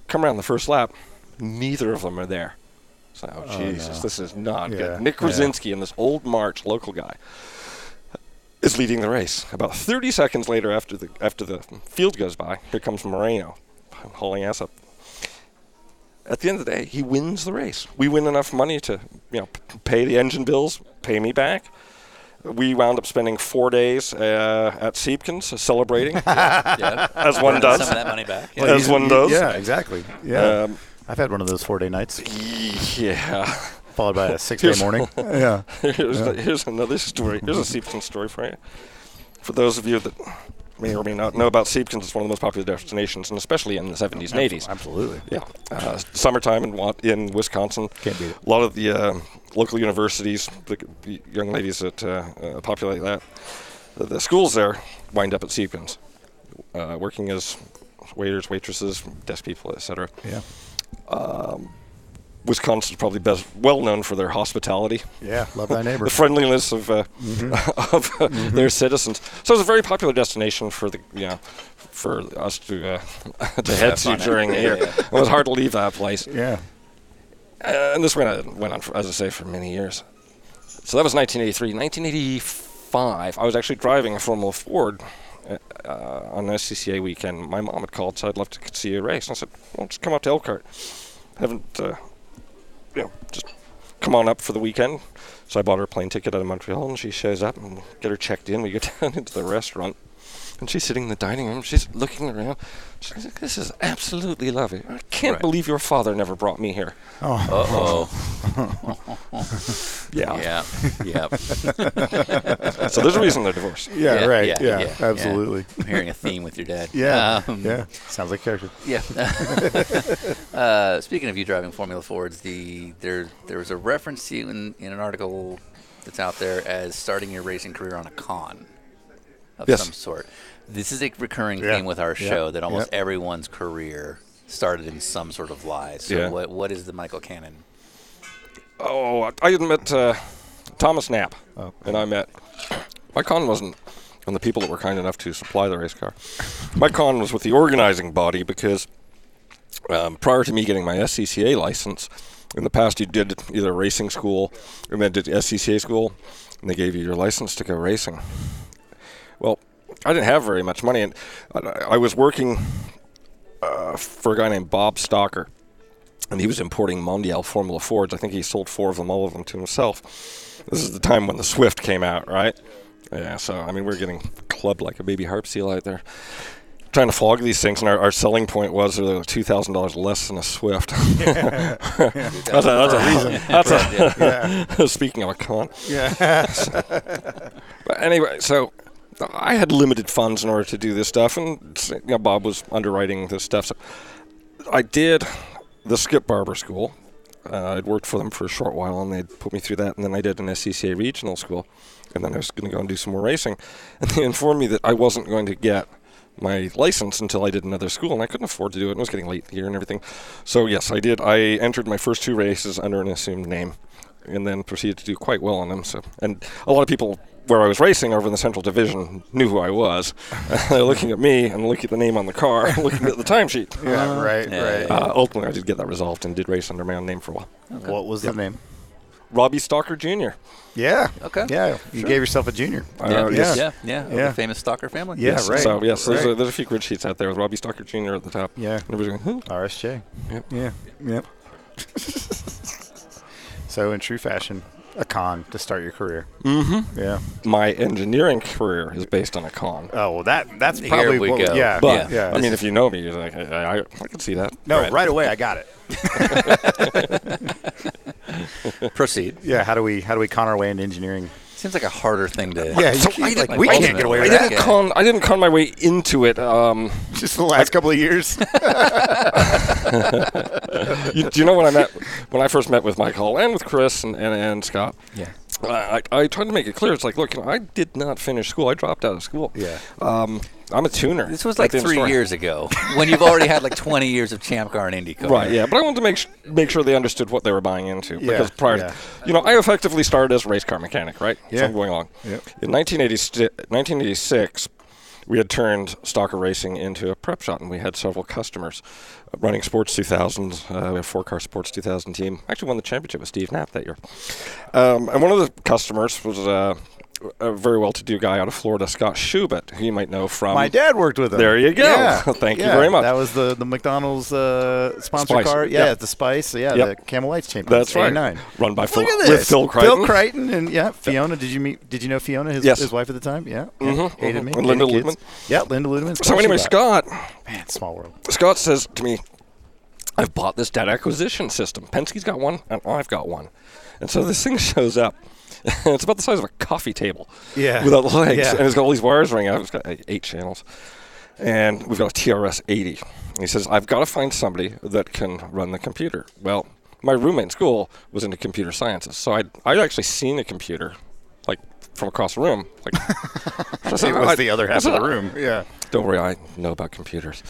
Come around the first lap, neither of them are there. So, oh, Jesus, no. this is not Yeah, good. Nick yeah. Krasinski and this old March local guy is leading the race. About 30 seconds later, after the after the field goes by, here comes Moreno, hauling ass up. At the end of the day, he wins the race. We win enough money to, you know, p- pay the engine bills, pay me back. We wound up spending four days uh, at Siebkens celebrating, Yeah. as one does. Some of that money back. Yeah. As one does. Yeah, exactly. Yeah. Um, I've had one of those four day nights, yeah. followed by a six day morning. yeah. here's, here's another story. Here's a Siebken story for you. For those of you that may or may not know about Siebkens, it's one of the most popular destinations, and especially in the 70s and 80s. Absolutely. Yeah, uh, summertime in in Wisconsin. Can't beat it. A lot of the uh, local universities, the, the young ladies that uh, uh, populate that, the, the schools there wind up at Siebkens, uh, working as waiters, waitresses, desk people, etc. Yeah. Wisconsin's probably best well known for their hospitality, Yeah. Love thy neighbor. the friendliness of uh, Mm-hmm. of uh, their citizens. So it's a very popular destination for the you know for us to uh, to head to during the year. It was hard to leave that place. yeah. Uh, and this went on, went on for, as I say, for many years. So that was 1983. 1985, I was actually driving a Formula Ford uh, on SCCA weekend. My mom had called, said, I'd love to see a race. And I said, well, just come up to Elkhart. Haven't, uh, you know, just come on up for the weekend. So I bought her a plane ticket out of Montreal, and she shows up and get her checked in. We go down into the restaurant, and she's sitting in the dining room. She's looking around. She's like, this is absolutely lovely. I can't Right. believe your father never brought me here. Uh oh. Yeah. yeah. Yeah. So there's a reason they're divorced. Yeah, Yeah, right. yeah, Yeah, yeah, yeah. absolutely. I'm hearing a theme with your dad. Yeah, Um, yeah. Sounds like character. Yeah. uh, speaking of you driving Formula Fords, the there there was a reference to you in, in an article that's out there as starting your racing career on a con of Yes. some sort. This is a recurring Yeah. theme with our Yeah. show that almost Yep. everyone's career started in some sort of lie. So Yeah. what what is the Michael Cannon? Oh, I- had met uh, Thomas Knapp, and I met. My con wasn't on the people that were kind enough to supply the race car. My con was with the organizing body because um, prior to me getting my SCCA license, in the past you did either racing school and then did SCCA school, and they gave you your license to go racing. I didn't have very much money, and I, was working uh, for a guy named Bob Stalker and he was importing Mondial Formula Fords. I think he sold four of them, all of them to himself. This is the time when the Swift came out, right? Yeah, so I mean, we're getting clubbed like a baby harp seal out there. Trying to flog these things, and our, our selling point was they're two thousand dollars less than a Swift. that's a, that's a reason. That's a, speaking of a con. Yeah. But anyway, so I had limited funds in order to do this stuff, and you know, Bob was underwriting this stuff. So I did the Skip Barber School. Uh, I'd worked for them for a short while, and they'd put me through that. And then I did an SCCA regional school, and then I was going to go and do some more racing. And they informed me that I wasn't going to get my license until I did another school, and I couldn't afford to do it. And it was getting late year and everything. So yes, I did. I entered my first two races under an assumed name, and then proceeded to do quite well on them. So, and a lot of people where I was racing over in the Central Division knew who I was. They're looking at me and looking at the name on the car, looking at the timesheet. Yeah, right, Yeah, right. Uh, ultimately, I did get that resolved and did race under my own name for a while. What was the name? Robbie Stalker Jr. Yeah. Okay. Yeah, you gave yourself a junior. Uh, yeah, yes. yeah, yeah, of Yeah. The famous Stalker family. Yeah, Yes, right. So yes, there's, a, there's a few grid sheets out there with Robbie Stalker Jr. at the top. Yeah. Everybody's going, who? RSJ. Yep. Yeah. Yep. so, in true fashion, a con to start your career. Mm-hmm. Yeah. My engineering career is based on a con. Oh well, that that's Here probably we what, go. yeah. But yeah. I mean, if you know me, you're like, I, I, I can see that. no, Right. right. away I got it. Proceed. Yeah. How do we how do we con our way into engineering? Seems like a harder thing to. Yeah, you So can't- I did- like, we can't get away I with ultimately, that. didn't yeah. con. I didn't con my way into it. Um, Just the last couple of years. you, do you know when I met when I first met with Mike Michael and with Chris and, and, and Scott? Yeah. I, I I tried to make it clear. It's like, look, you know, I did not finish school. I dropped out of school. Yeah. Um, I'm a tuner. This was like the end of the three years ago when you've already had like 20 years of Champ Car and IndyCar. Right, yeah, but I wanted to make sh- make sure they understood what they were buying into Yeah, because prior, yeah. to, you know, I effectively started as a race car mechanic, right? So Yeah. I'm going along. Yep. In 1980, 1986, we had turned Stalker Racing into a prep shop, and we had several customers uh, running Sports 2000. Uh, we had a four-car Sports 2000 team. Actually, won the championship with Steve Knapp that year. Um, and one of the customers was uh, a very well-to-do guy out of Florida, Scott Schubert, who you might know from My dad worked with him. There you go. Yeah. Thank you very much. That was the the McDonald's uh, sponsor Spice. car. Yeah, Yep. the Spice. Yeah, Yep. the Camel Lights Champions. That's right. 89. Run by Phil Look at with this. Phil Crichton. Phil Crichton and yeah, Fiona. Did you meet? Did you know Fiona, his, Yes. his wife at the time? Yeah, yeah. Mhm, hated mhm. me. And Linda hated. Ludeman. Yeah, Linda Ludeman. So anyway, Scott, man, small world. Scott says to me, I've bought this data acquisition system. Penske's got one, and I've got one. And so this thing shows up. it's about the size of a coffee table. Yeah. Without legs. Yeah. And it's got all these wires running out. It's got eight- channels. And we've got a TRS 80. And he says, I've got to find somebody that can run the computer. Well, my roommate in school was into computer sciences. So I'd, I'd actually seen a computer, like, from across the room. Like, It said, was "I- the other half of the room. Yeah. don't worry, I know about computers.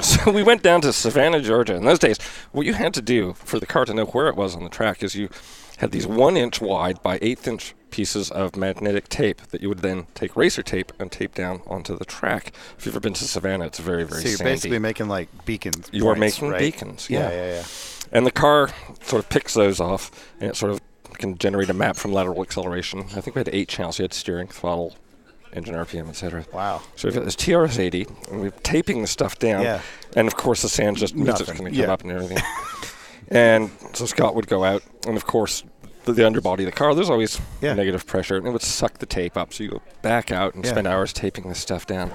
so we went down to Savannah, Georgia. In those days, what you had to do for the car to know where it was on the track is you had these one inch wide by eighth inch pieces of magnetic tape that you would then take racer tape and tape down onto the track. If you've ever been to Savannah, it's very, very So you're sandy. basically making like beacons. You are making right? beacons, Yeah, yeah. yeah, yeah. And the car sort of picks those off, and it sort of can generate a map from lateral acceleration. I think we had eight channels. You had steering, throttle, engine RPM, etc. Wow. So we've got this TRS-80, and we're taping the stuff down. Yeah. And of course, the sand just it's just going to come Yeah. up and everything. and so Scott would go out, and of course, the, the underbody of the car, there's always Yeah. negative pressure, and it would suck the tape up. So you go back out and Yeah. spend hours taping this stuff down.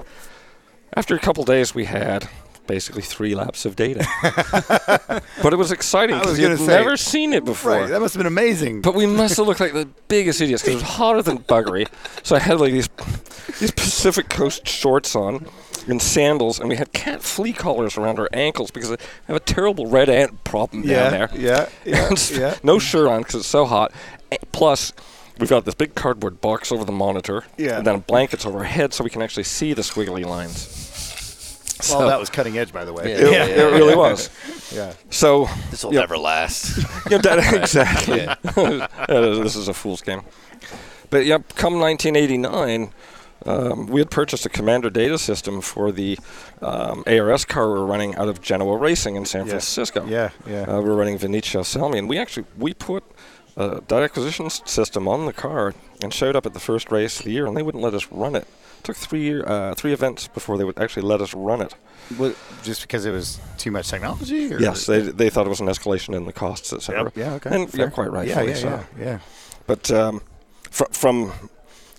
After a couple days, we had basically three laps of data. but it was exciting because you'd say- never seen it before. Right. That must have been amazing. But we must have looked like the biggest idiots because it was hotter than buggery. So I had like these these Pacific Coast shorts on and sandals, and we had cat flea collars around our ankles because I have a terrible red ant problem yeah, down there. yeah, yeah, yeah. No shirt on because it's so hot. Plus, we've got this big cardboard box over the monitor, Yeah. and then blankets over our head so we can actually see the squiggly lines. Well, that was cutting edge, by the way. Yeah. It, it really was. Yeah. So This will Yeah. never last. yeah, that, exactly. This is a fool's game. But yeah, come 1989, um, we had purchased a Commander data system for the um, ARS car we were running out of Genoa Racing in San Yeah. Francisco. Yeah, yeah. Uh, we were running Vinicio Selmi, and we actually we put a data acquisition system on the car and showed up at the first race of the year, and they wouldn't let us run it. took three year, uh, three events before they would actually let us run it. Wa- just because it was too much technology? Or? Yes, they, they thought it was an escalation in the costs, etc. Yep. Yeah. Okay. And Fair. you're quite right. Yeah. Yeah. Yeah. yeah. But um, fr- from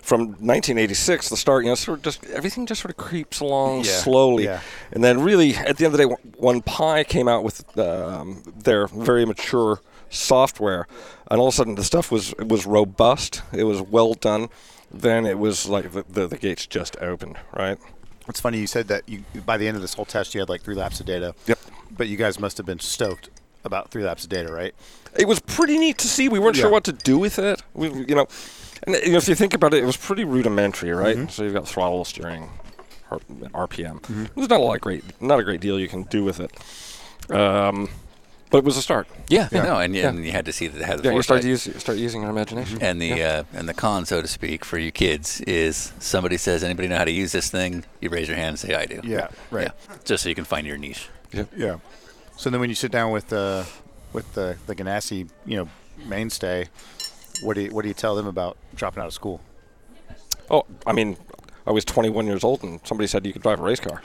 from 1986, the start, you know, sort of just everything just sort of creeps along Yeah, slowly, yeah. and then really at the end of the day, when Pi came out with um, their very mature software, and all of a sudden the stuff was it was robust, it was well done. Then it was like the, the, the gates just opened, right? It's funny you said that you by the end of this whole test you had like three laps of data. Yep. But you guys must have been stoked about three laps of data, right? it was pretty neat to see. We weren't Yeah. sure what to do with it. We, you know, and you know, if you think about it, it was pretty rudimentary, right? Mm-hmm. So you've got throttle, steering, R- RPM. There's not a lot great, not a great deal you can do with it. Um, but it was a start. Yeah, Yeah. no, and, Yeah. and you had to see that it had the Yeah, you start to use, start using your imagination. And the uh, and the con, so to speak, for you kids is somebody says, "Anybody know how to use this thing?" You raise your hand and say, "I do." Yeah, right. Yeah, just so you can find your niche. Yeah. So then when you sit down with the with the the Ganassi, you know, mainstay, what do you what do you tell them about dropping out of school? Oh, I mean, I was 21 years old, and somebody said you could drive a race car.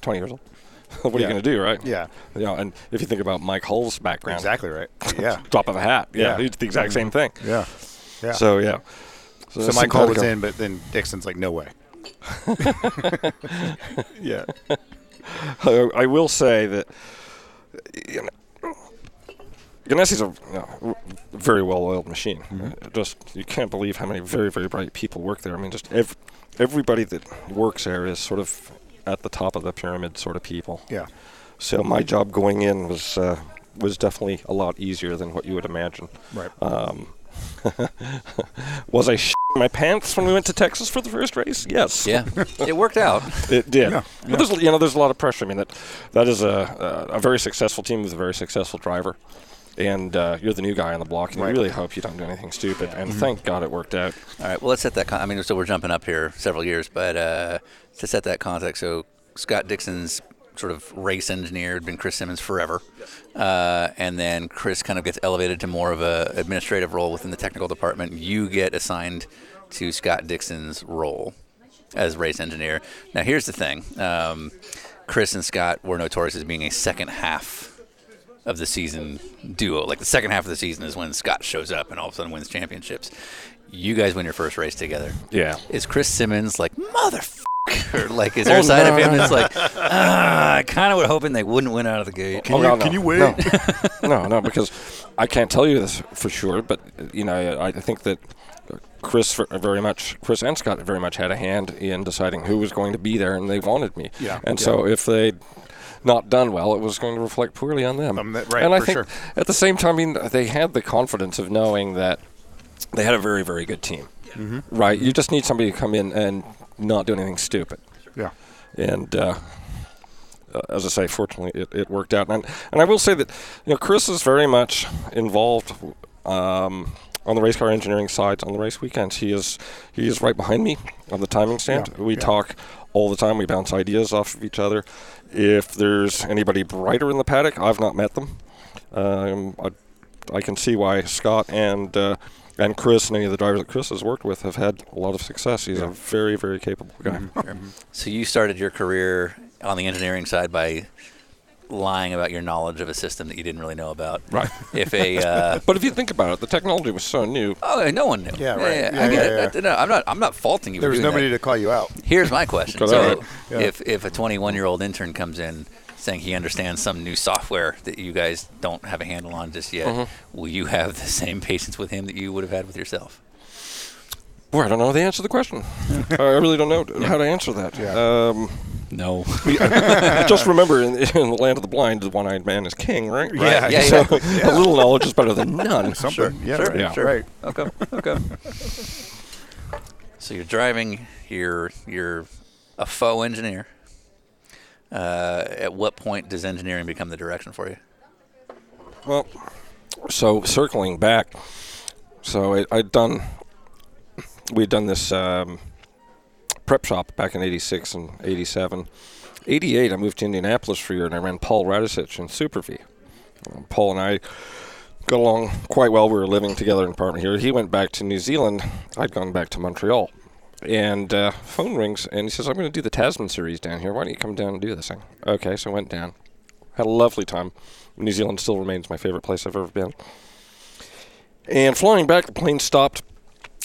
20 years old. what are you going to do, right? Yeah. You know, and if you think about Mike Hull's background, Exactly right. Yeah. drop of a hat. Yeah, Yeah. Mm-hmm. he did the exact same thing. yeah. Yeah. So yeah. So that's my call was in, but then Dixon's like, no way. yeah. I, I will say that you know, Ganassi's a you know, very well-oiled machine. Mm-hmm. Just you can't believe how many very very bright people work there. I mean, just ev- everybody that works there is sort of at the top of the pyramid sort of people. Yeah. So my job going in was uh, was definitely a lot easier than what you would imagine. Right. Um, was I sh- my pants when we went to Texas for the first race? Yes. Yeah, it worked out. It did. Yeah, But there's you know there's a lot of pressure. I mean that that is a a, a very successful team with a very successful driver, and uh, you're the new guy on the block, and Right. you really hope you don't do anything stupid. And thank God it worked out. All right. Well, let's set that. Con- I mean, so we're jumping up here several years, but uh, to set that context, so Scott Dixon's sort of race engineer had been Chris Simmons forever, uh, and then Chris kind of gets elevated to more of a administrative role within the technical department. You get assigned to Scott Dixon's role as race engineer. Now, here's the thing: um, Chris and Scott were notorious as being a second half of the season duo. Like the second half of the season is when Scott shows up and all of a sudden wins championships. You guys win your first race together. Yeah. Is Chris Simmons like motherfucker? Like, is there Oh, a side no, of him that's like, ah, I kind of would hoping they wouldn't win out of the gate. Oh, no, no. can you wait? No. no, no, because I can't tell you this for sure, but uh, you know I, I think that Chris very much, Chris and Scott very much had a hand in deciding who was going to be there, and they wanted me. Yeah. And so if they not done well, it was going to reflect poorly on them. Um, that- right, And I think sure. at the same time, I mean, they had the confidence of knowing that they had a very, very good team. Mm-hmm. Right. You just need somebody to come in and not do anything stupid. Yeah. And uh, uh, as I say, fortunately, it, it worked out. And and I will say that you know Chris is very much involved um, on the race car engineering side on the race weekends. He is he is right behind me on the timing stand. Yeah, we yeah. talk all the time. We bounce ideas off of each other. If there's anybody brighter in the paddock, I've not met them. Um, I, I can see why Scott and uh, and Chris and any of the drivers that Chris has worked with have had a lot of success. He's a very very capable guy. Mm-hmm. So you started your career on the engineering side by lying about your knowledge of a system that you didn't really know about. Right. If a uh, But if you think about it, the technology was so new. oh, no one knew. Yeah, right. I Yeah, get yeah, it. No, I'm not. I'm not faulting you. There for was doing nobody that. to call you out. Here's my question. So, right. Yeah. if if a 21 year old intern comes in saying he understands some new software that you guys don't have a handle on just yet, Mm-hmm. will you have the same patience with him that you would have had with yourself? Boy, I don't know the answer to the question. I really don't know how to answer that. Um, No. just remember, in, in the land of the blind, the one-eyed man is king, right? Yeah, yeah, So a little knowledge is better than none. Something. Yeah, sure, right. yeah. sure. Right. Okay. Okay. so you're driving. You're you're a faux engineer. Uh, at what point does engineering become the direction for you? Well, so circling back, so I, I'd done, we'd done this um, prep shop back in '86 and '87. '88, I moved to Indianapolis for a year, and I ran Paul Radisich in Super V. Um, Paul and I got along quite well. We were living together in an apartment here. He went back to New Zealand. I'd gone back to Montreal. And uh, phone rings, and he says, "I'm going to do the Tasman series down here. Why don't you come down and do this thing?" Okay, so I went down, had a lovely time. New Zealand still remains my favorite place I've ever been. And flying back, the plane stopped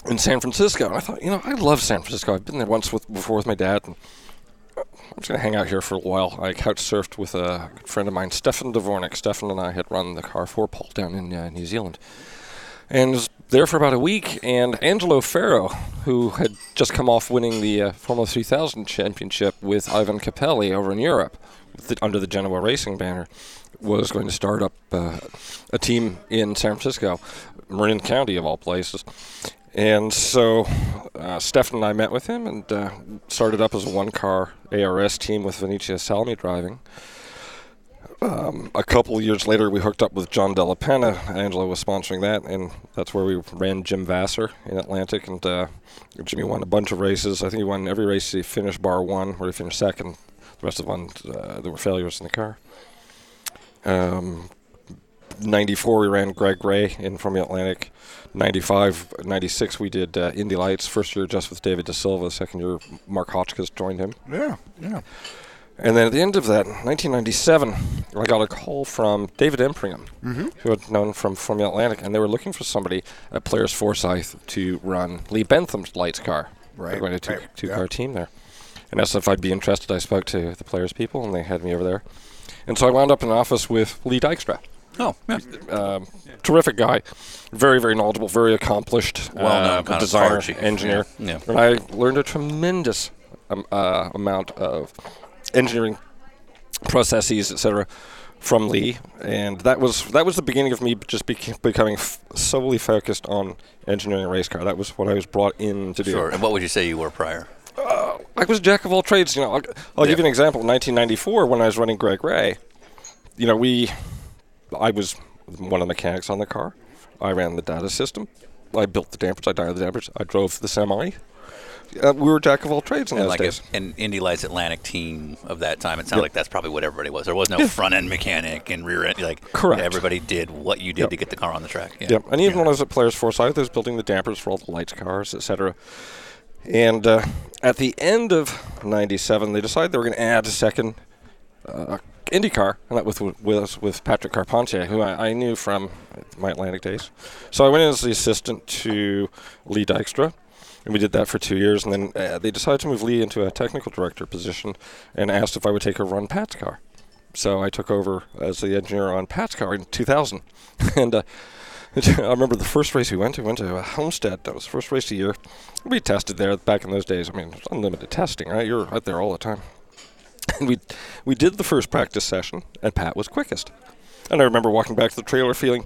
in San Francisco, and I thought, you know, I love San Francisco. I've been there once with, before with my dad, and I'm just going to hang out here for a while. I couch surfed with a friend of mine, Stefan Dvornik. Stefan and I had run the car for Paul down in uh, New Zealand. And was there for about a week, and Angelo Ferro, who had just come off winning the uh, Formula 3000 championship with Ivan Capelli over in Europe the, under the Genoa Racing banner, was going to start up uh, a team in San Francisco, Marin County of all places. And so uh, Stefan and I met with him and uh, started up as a one car ARS team with Venetia Salmi driving. Um, a couple years later, we hooked up with John Della Penna. Angelo was sponsoring that, and that's where we ran Jim Vasser in Atlantic. And uh, Jimmy won a bunch of races. I think he won every race he finished, bar one, where he finished second. The rest of the ones, uh, there were failures in the car. Um, 94 we ran Greg Ray in from the Atlantic. 95, 96 we did uh, Indy Lights. First year just with David De Silva. Second year Mark Hotchkiss joined him. Yeah. Yeah. And then at the end of that, 1997, I got a call from David Empringham, who I'd known from Formula Atlantic, and they were looking for somebody at Players Forsyth to run Lee Bentham's lights car. Right, They're going to two, right, two yeah. car team there. And asked if I'd be interested. I spoke to the Players people, and they had me over there. And so I wound up in an office with Lee Dykstra. Oh, yeah. Um, terrific guy, very very knowledgeable, very accomplished, Well-known uh, kind designer, engineer. Yeah. And I learned a tremendous um, uh, amount of engineering processes, etc., from Lee, and that was that was the beginning of me just bec- becoming f- solely focused on engineering a race car. That was what I was brought in to do. Sure. And what would you say you were prior? I was a jack of all trades. You know, I'll, I'll give you an example. In 1994, when I was running Greg Ray, you know, we, I was one of the mechanics on the car. I ran the data system. I built the dampers. I dialed the dampers. I drove the semi. Uh, we were jack of all trades in And those like days. a, an Indy Lights Atlantic team of that time, it sounded like that's probably what everybody was. There was no front end mechanic and rear end. Like Correct. everybody did what you did Yep. to get the car on the track. Yeah. Yep. And even when I was at Players Forsyth, I was building the dampers for all the lights cars, etc. And uh, at the end of '97, they decided they were going to add a second uh, IndyCar, and that with with with Patrick Carpentier, who I, I knew from my Atlantic days. So I went in as the assistant to Lee Dykstra, and we did that for two years. And then uh, they decided to move Lee into a technical director position, and asked if I would take over on Pat's car. So I took over as the engineer on Pat's car in 2000, and. Uh, I remember the first race we went to. We went to Homestead. That was the first race of the year. We tested there back in those days. I mean, it was unlimited testing, right? You're out there all the time. And we we did the first practice session, and Pat was quickest. And I remember walking back to the trailer feeling,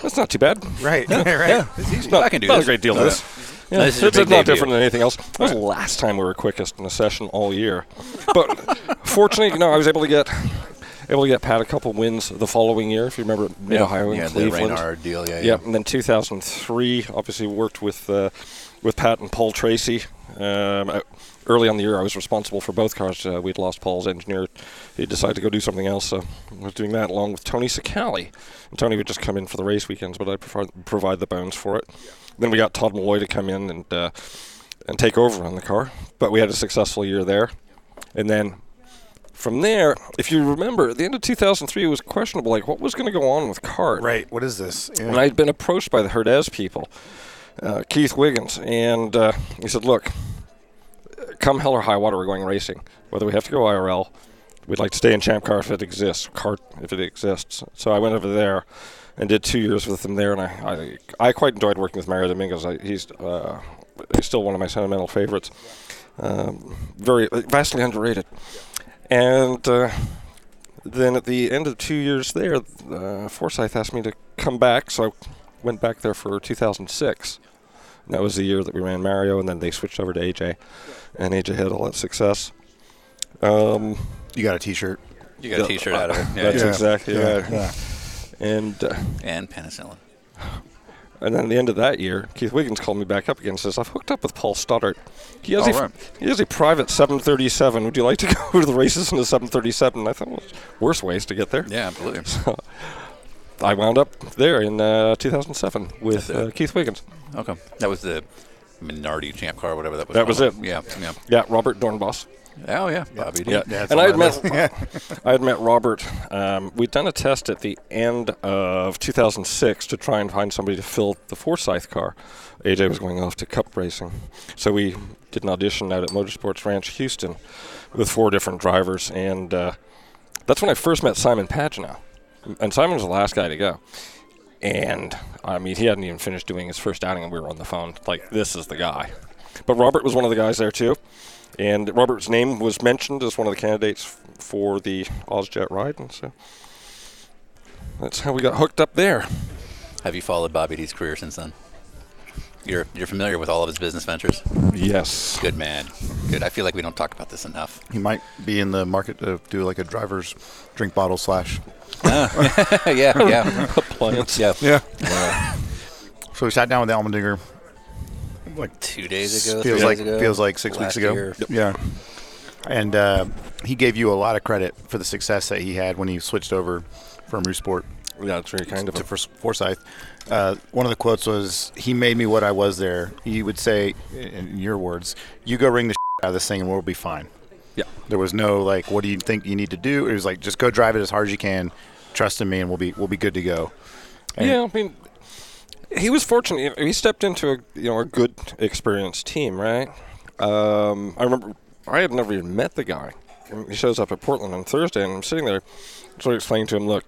that's not too bad. Right. right. It's not, I can do not this. a great deal of this. Yeah, This is your it's, big it's not debut. different than anything else. That was the last time we were quickest in a session all year. But fortunately, you know, I was able to get able to get Pat a couple wins the following year. If you remember Mid Ohio and yeah, the Cleveland. Reynard deal. Yeah, Yeah, and then 2003, obviously worked with uh, with Pat and Paul Tracy. Um, uh, early on the year, I was responsible for both cars. Uh, we'd lost Paul's engineer; he decided to go do something else, so I was doing that along with Tony Cicale. And Tony would just come in for the race weekends, but I provide provide the bones for it. Then we got Todd Malloy to come in and uh, and take over on the car, but we had a successful year there. And then From there, if you remember, at the end of 2003, it was questionable, like what was going to go on with CART. Right. What is this? Yeah. And I'd been approached by the Herdez people, uh, Keith Wiggins, and uh, he said, "Look, come hell or high water, we're going racing. Whether we have to go IRL, we'd like to stay in Champ Car if it exists, Cart if it exists." So I went over there and did two years with him there, and I I, I quite enjoyed working with Mario Dominguez. I, he's uh, he's still one of my sentimental favorites. Um, very vastly underrated, and. Uh, then at the end of two years there, uh, Forsyth asked me to come back, so went back there for 2006. And that was the year that we ran Mario, and then they switched over to AJ, and AJ had all that success. Um, you got a T-shirt. You got a T-shirt out of it. Yeah, That's yeah. exactly Yeah, right. yeah. And uh, And penicillin. and then at the end of that year, Keith Wiggins called me back up again and says, I've hooked up with Paul Stoddart. He has, Oh, a, right. he has a private 737. Would you like to go to the races in the 737? I thought, well, worse ways to get there. Yeah, absolutely. I wound up there in uh, 2007 with uh, Keith Wiggins. Okay. That was the Minardi champ car, whatever that was. That was it. Yeah, yeah. Yeah, Robert Doornbos. Oh, yeah. Bobby D. Yeah, that's and I had met I had met Robert. Um, we'd done a test at the end of 2006 to try and find somebody to fill the Forsyth car. AJ was going off to Cup racing, so we did an audition out at Motorsports Ranch Houston with four different drivers, and uh, that's when I first met Simon Pagenaud. And Simon was the last guy to go. And I mean, he hadn't even finished doing his first outing, and we were on the phone. Like, this is the guy. But Robert was one of the guys there too, and Robert's name was mentioned as one of the candidates f- for the Ozjet ride, and so that's how we got hooked up there. Have you followed Bobby D's career since then? You're you're familiar with all of his business ventures. Yes. Good man. Good. I feel like we don't talk about this enough. He might be in the market to do like a driver's drink bottle slash. yeah, yeah, Appliance. yeah. Yeah. so we sat down with Allmendinger. Like Two days ago, feels three like ago, feels like six last weeks ago. year. Yeah. And uh, he gave you a lot of credit for the success that he had when he switched over from Sport Yeah, it's very kind of to him. Fors- Forsyth. Uh, one of the quotes was, "He made me what I was there." He would say, in your words, "You go ring the out of this thing, and we'll be fine." Yeah. There was no like, "What do you think you need to do?" It was like, "Just go drive it as hard as you can, trust in me, and we'll be we'll be good to go." And- Yeah, I mean, he was fortunate. He stepped into a you know a good, experienced team, right? Um, I remember I had never even met the guy. He shows up at Portland on Thursday, and I'm sitting there, sort of explaining to him, look.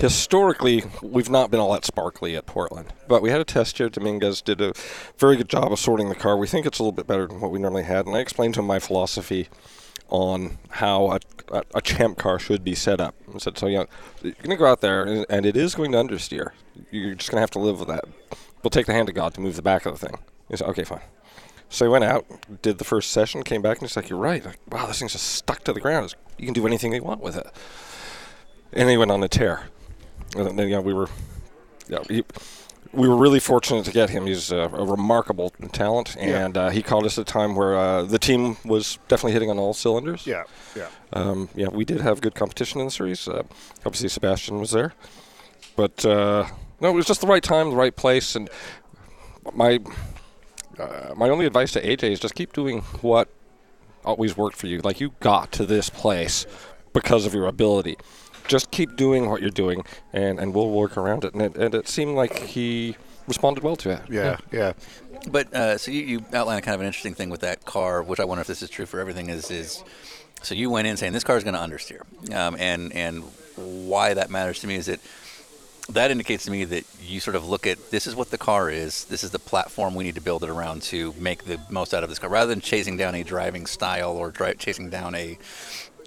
Historically, we've not been all that sparkly at Portland, but we had a test here. Dominguez did a very good job of sorting the car. We think it's a little bit better than what we normally had, and I explained to him my philosophy on how a, a, a champ car should be set up. I said, so you know, you're going to go out there, and, and it is going to understeer. You're just going to have to live with that. We'll take the hand of God to move the back of the thing. He said, okay, fine. So he went out, did the first session, came back, and he's like, you're right. Like, wow, this thing's just stuck to the ground. You can do anything you want with it. And he went on a tear. And then, you know, we were, yeah, he, we were really fortunate to get him. He's a, a remarkable talent, and uh, he called us at a time where uh, the team was definitely hitting on all cylinders. Yeah, yeah. Um, yeah, we did have good competition in the series. Uh, obviously, Sébastien was there, but uh, no, it was just the right time, the right place, and my uh, my only advice to AJ is just keep doing what always worked for you. Like you got to this place because of your ability. Just keep doing what you're doing, and, and we'll work around it. And it, and it seemed like he responded well to it. Yeah, yeah. But uh, so you, you outlined kind of an interesting thing with that car, which I wonder if this is true for everything. Is is so you went in saying this car is going to understeer, um, and and why that matters to me is that that indicates to me that you sort of look at this is what the car is, this is the platform we need to build it around to make the most out of this car, rather than chasing down a driving style or dri- chasing down a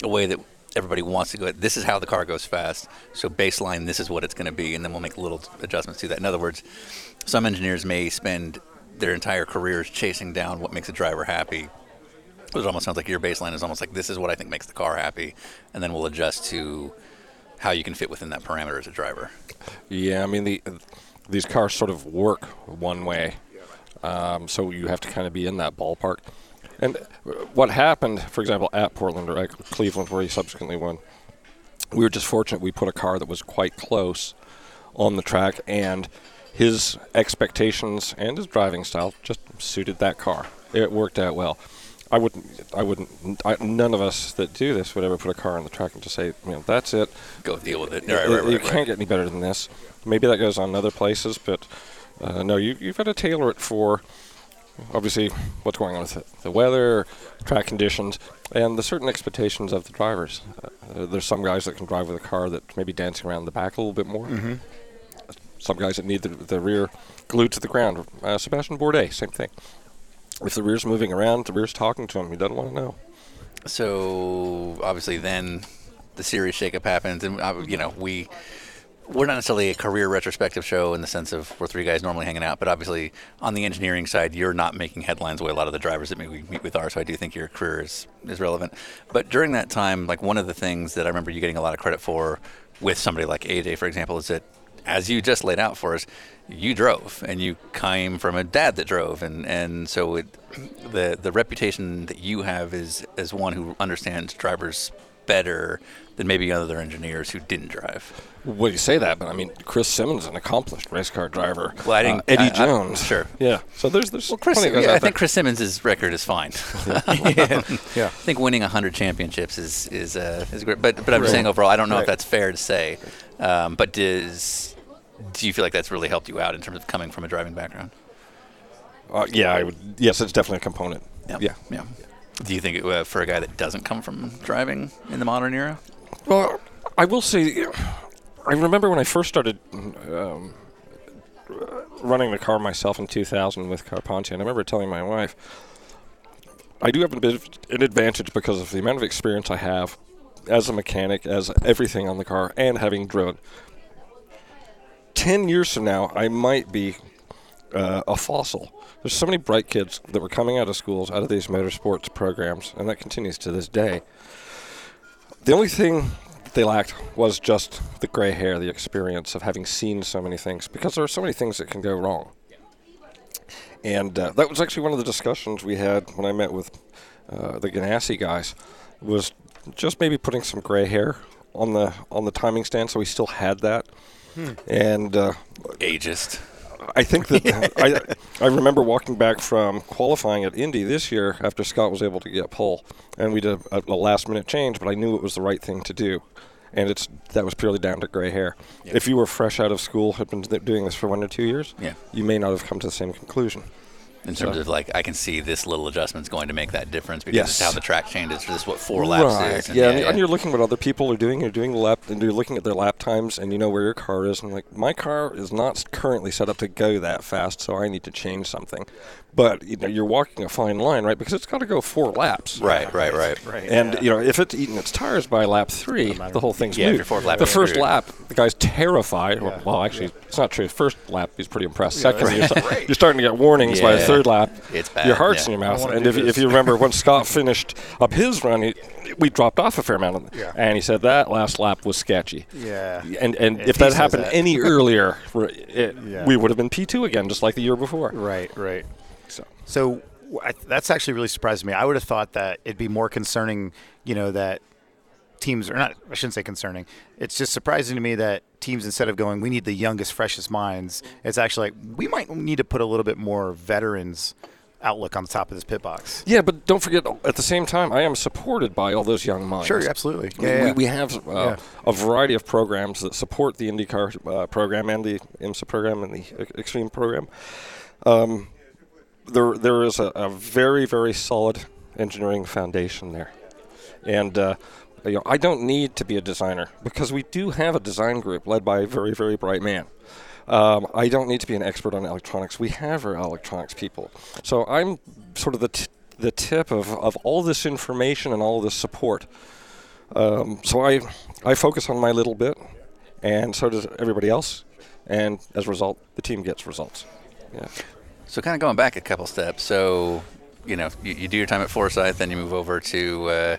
a way that everybody wants to go. This is how the car goes fast. So baseline, this is what it's going to be, and then we'll make little adjustments to that. In other words, some engineers may spend their entire careers chasing down what makes a driver happy. It almost sounds like your baseline is almost like this is what I think makes the car happy, and then we'll adjust to how you can fit within that parameter as a driver. Yeah, I mean the these cars sort of work one way, um, so you have to kind of be in that ballpark. And what happened, for example, at Portland or at Cleveland, where he subsequently won, we were just fortunate. We put a car that was quite close on the track, and his expectations and his driving style just suited that car. It worked out well. I wouldn't. I wouldn't. I, none of us that do this would ever put a car on the track and just say, you know, that's it. Go deal with it. You- Right, right, you right, can't get any better than this. Maybe that goes on other places, but uh, no, you, you've got to tailor it for obviously what's going on with the, the weather, track conditions, and the certain expectations of the drivers. Uh, there's some guys that can drive with a car that maybe dancing around the back a little bit more. Mm-hmm. Some guys that need the, the rear glued to the ground. Uh, Sébastien Bourdais, same thing. If the rear's moving around, the rear's talking to him. He doesn't want to know. So obviously, then the series shakeup happens, and uh, you know we we're not necessarily a career retrospective show in the sense of we're three guys normally hanging out, but obviously on the engineering side, you're not making headlines the way a lot of the drivers that we meet with are. So I do think your career is is relevant. But during that time, like one of the things that I remember you getting a lot of credit for with somebody like AJ, for example, is that as you just laid out for us, you drove and you came from a dad that drove, and and so it, the the reputation that you have is as one who understands drivers better than maybe other engineers who didn't drive. Well, you say that, but I mean, Chris Simmons, is an accomplished race car driver. Well, I didn't- Uh, Eddie I- I- Jones, sure. yeah. So there's there's Well, Chris, plenty of yeah, I think. Chris Simmons' record is fine. yeah. I think winning 100 championships is is uh, is great. But but I'm Right. saying overall, I don't know Right. if that's fair to say. Um, but does do you feel like that's really helped you out in terms of coming from a driving background? Uh, yeah, I would. Yes, it's definitely a component. Yeah. Yeah. Do you think it, uh, for a guy that doesn't come from driving in the modern era? Well, I will say, I remember when I first started um, running the car myself in 2000 with Carpentier, and I remember telling my wife, I do have a bit of an advantage because of the amount of experience I have as a mechanic, as everything on the car, and having driven. Ten years from now, I might be uh, a fossil. There's so many bright kids that were coming out of schools, out of these motorsports programs, and that continues to this day. The only thing they lacked was just the gray hair, the experience of having seen so many things, because there are so many things that can go wrong. And uh, that was actually one of the discussions we had when I met with uh, the Ganassi guys, was just maybe putting some gray hair on the on the timing stand, so we still had that. And uh, Ageist. I think that I, I remember walking back from qualifying at Indy this year after Scott was able to get pole, and we did a, a last minute change, but I knew it was the right thing to do, and it's that was purely down to gray hair. If you were fresh out of school, had been doing this for one or two years, Yeah. you may not have come to the same conclusion. In terms So- of like, I can see this little adjustment's going to make that difference because Yes. it's how the track changes. This is what four laps right. is. and yeah, and, and you're looking what other people are doing. You're doing the lap, and you're looking at their lap times, and you know where your car is. And like, my car is not currently set up to go that fast, so I need to change something. But you know, you're walking a fine line, right? Because it's got to go four laps. right, right, right. Right. And you know, if it's eating its tires by lap three, the whole thing's Yeah, if moot. your fourth lap the first screwed. lap, the guy's terrified. Yeah. Well, actually, it's not true. First lap, he's pretty impressed. Second, you're, sta- you're starting to get warnings by the third lap. It's bad, Your heart's yeah. in your mouth. And if, you- if you remember when Scott finished up his run, he, we dropped off a fair amount. Of, Yeah. And he said that last lap was sketchy. Yeah. And and If if, that happened that. any earlier, it, Yeah. we would have been P2 again, just like the year before. Right, right. So. So I, that's actually really surprised me. I would have thought that it'd be more concerning, you know, that teams are not. I shouldn't say concerning. It's just surprising to me that teams, instead of going, we need the youngest, freshest minds, it's actually like we might need to put a little bit more veterans outlook on the top of this pit box. Yeah, but don't forget, at the same time, I am supported by all those young minds. Sure, absolutely. I mean, Yeah, yeah. We, we have uh, Yeah. a variety of programs that support the IndyCar uh, program and the IMSA program and the Extreme program. Um, there, there is a, a very, very solid engineering foundation there, and uh, you know, I don't need to be a designer because we do have a design group led by a very, very bright man. Um, I don't need to be an expert on electronics. We have our electronics people. So I'm sort of the, t- the tip of, of all this information and all this support. Um, so I, I focus on my little bit, and so does everybody else. And as a result, the team gets results. Yeah. So kind of going back a couple steps. So, you know, you, you do your time at Forsyth, then you move over to, uh,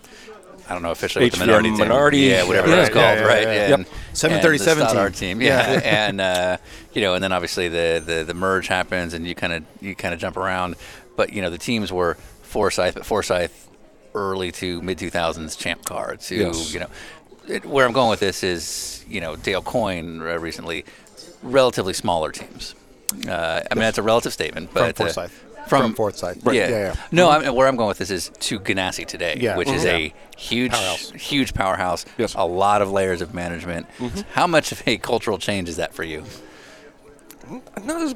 I don't know officially what the Minardi team. Yeah, whatever Yeah, that's yeah, called, yeah, right? yeah. And, Yep. 737 and the Stoddart team. team. Yeah, and uh, you know, and then obviously the, the, the merge happens, and you kind of you kind of jump around. But you know, the teams were Forsyth, but Forsyth early to mid 2000s champ car to Yes. you know. It, where I'm going with this is, you know, Dale Coyne uh, recently, relatively smaller teams. Uh, I mean, that's a relative statement, but From uh, Forsyth. From Forsyth. Yeah. Yeah, yeah. No, I'm, where I'm going with this is to Ganassi today, Yeah. which is Mhm. a huge, Powerhouse. huge powerhouse. Yes. A lot of layers of management. How much of a cultural change is that for you? not as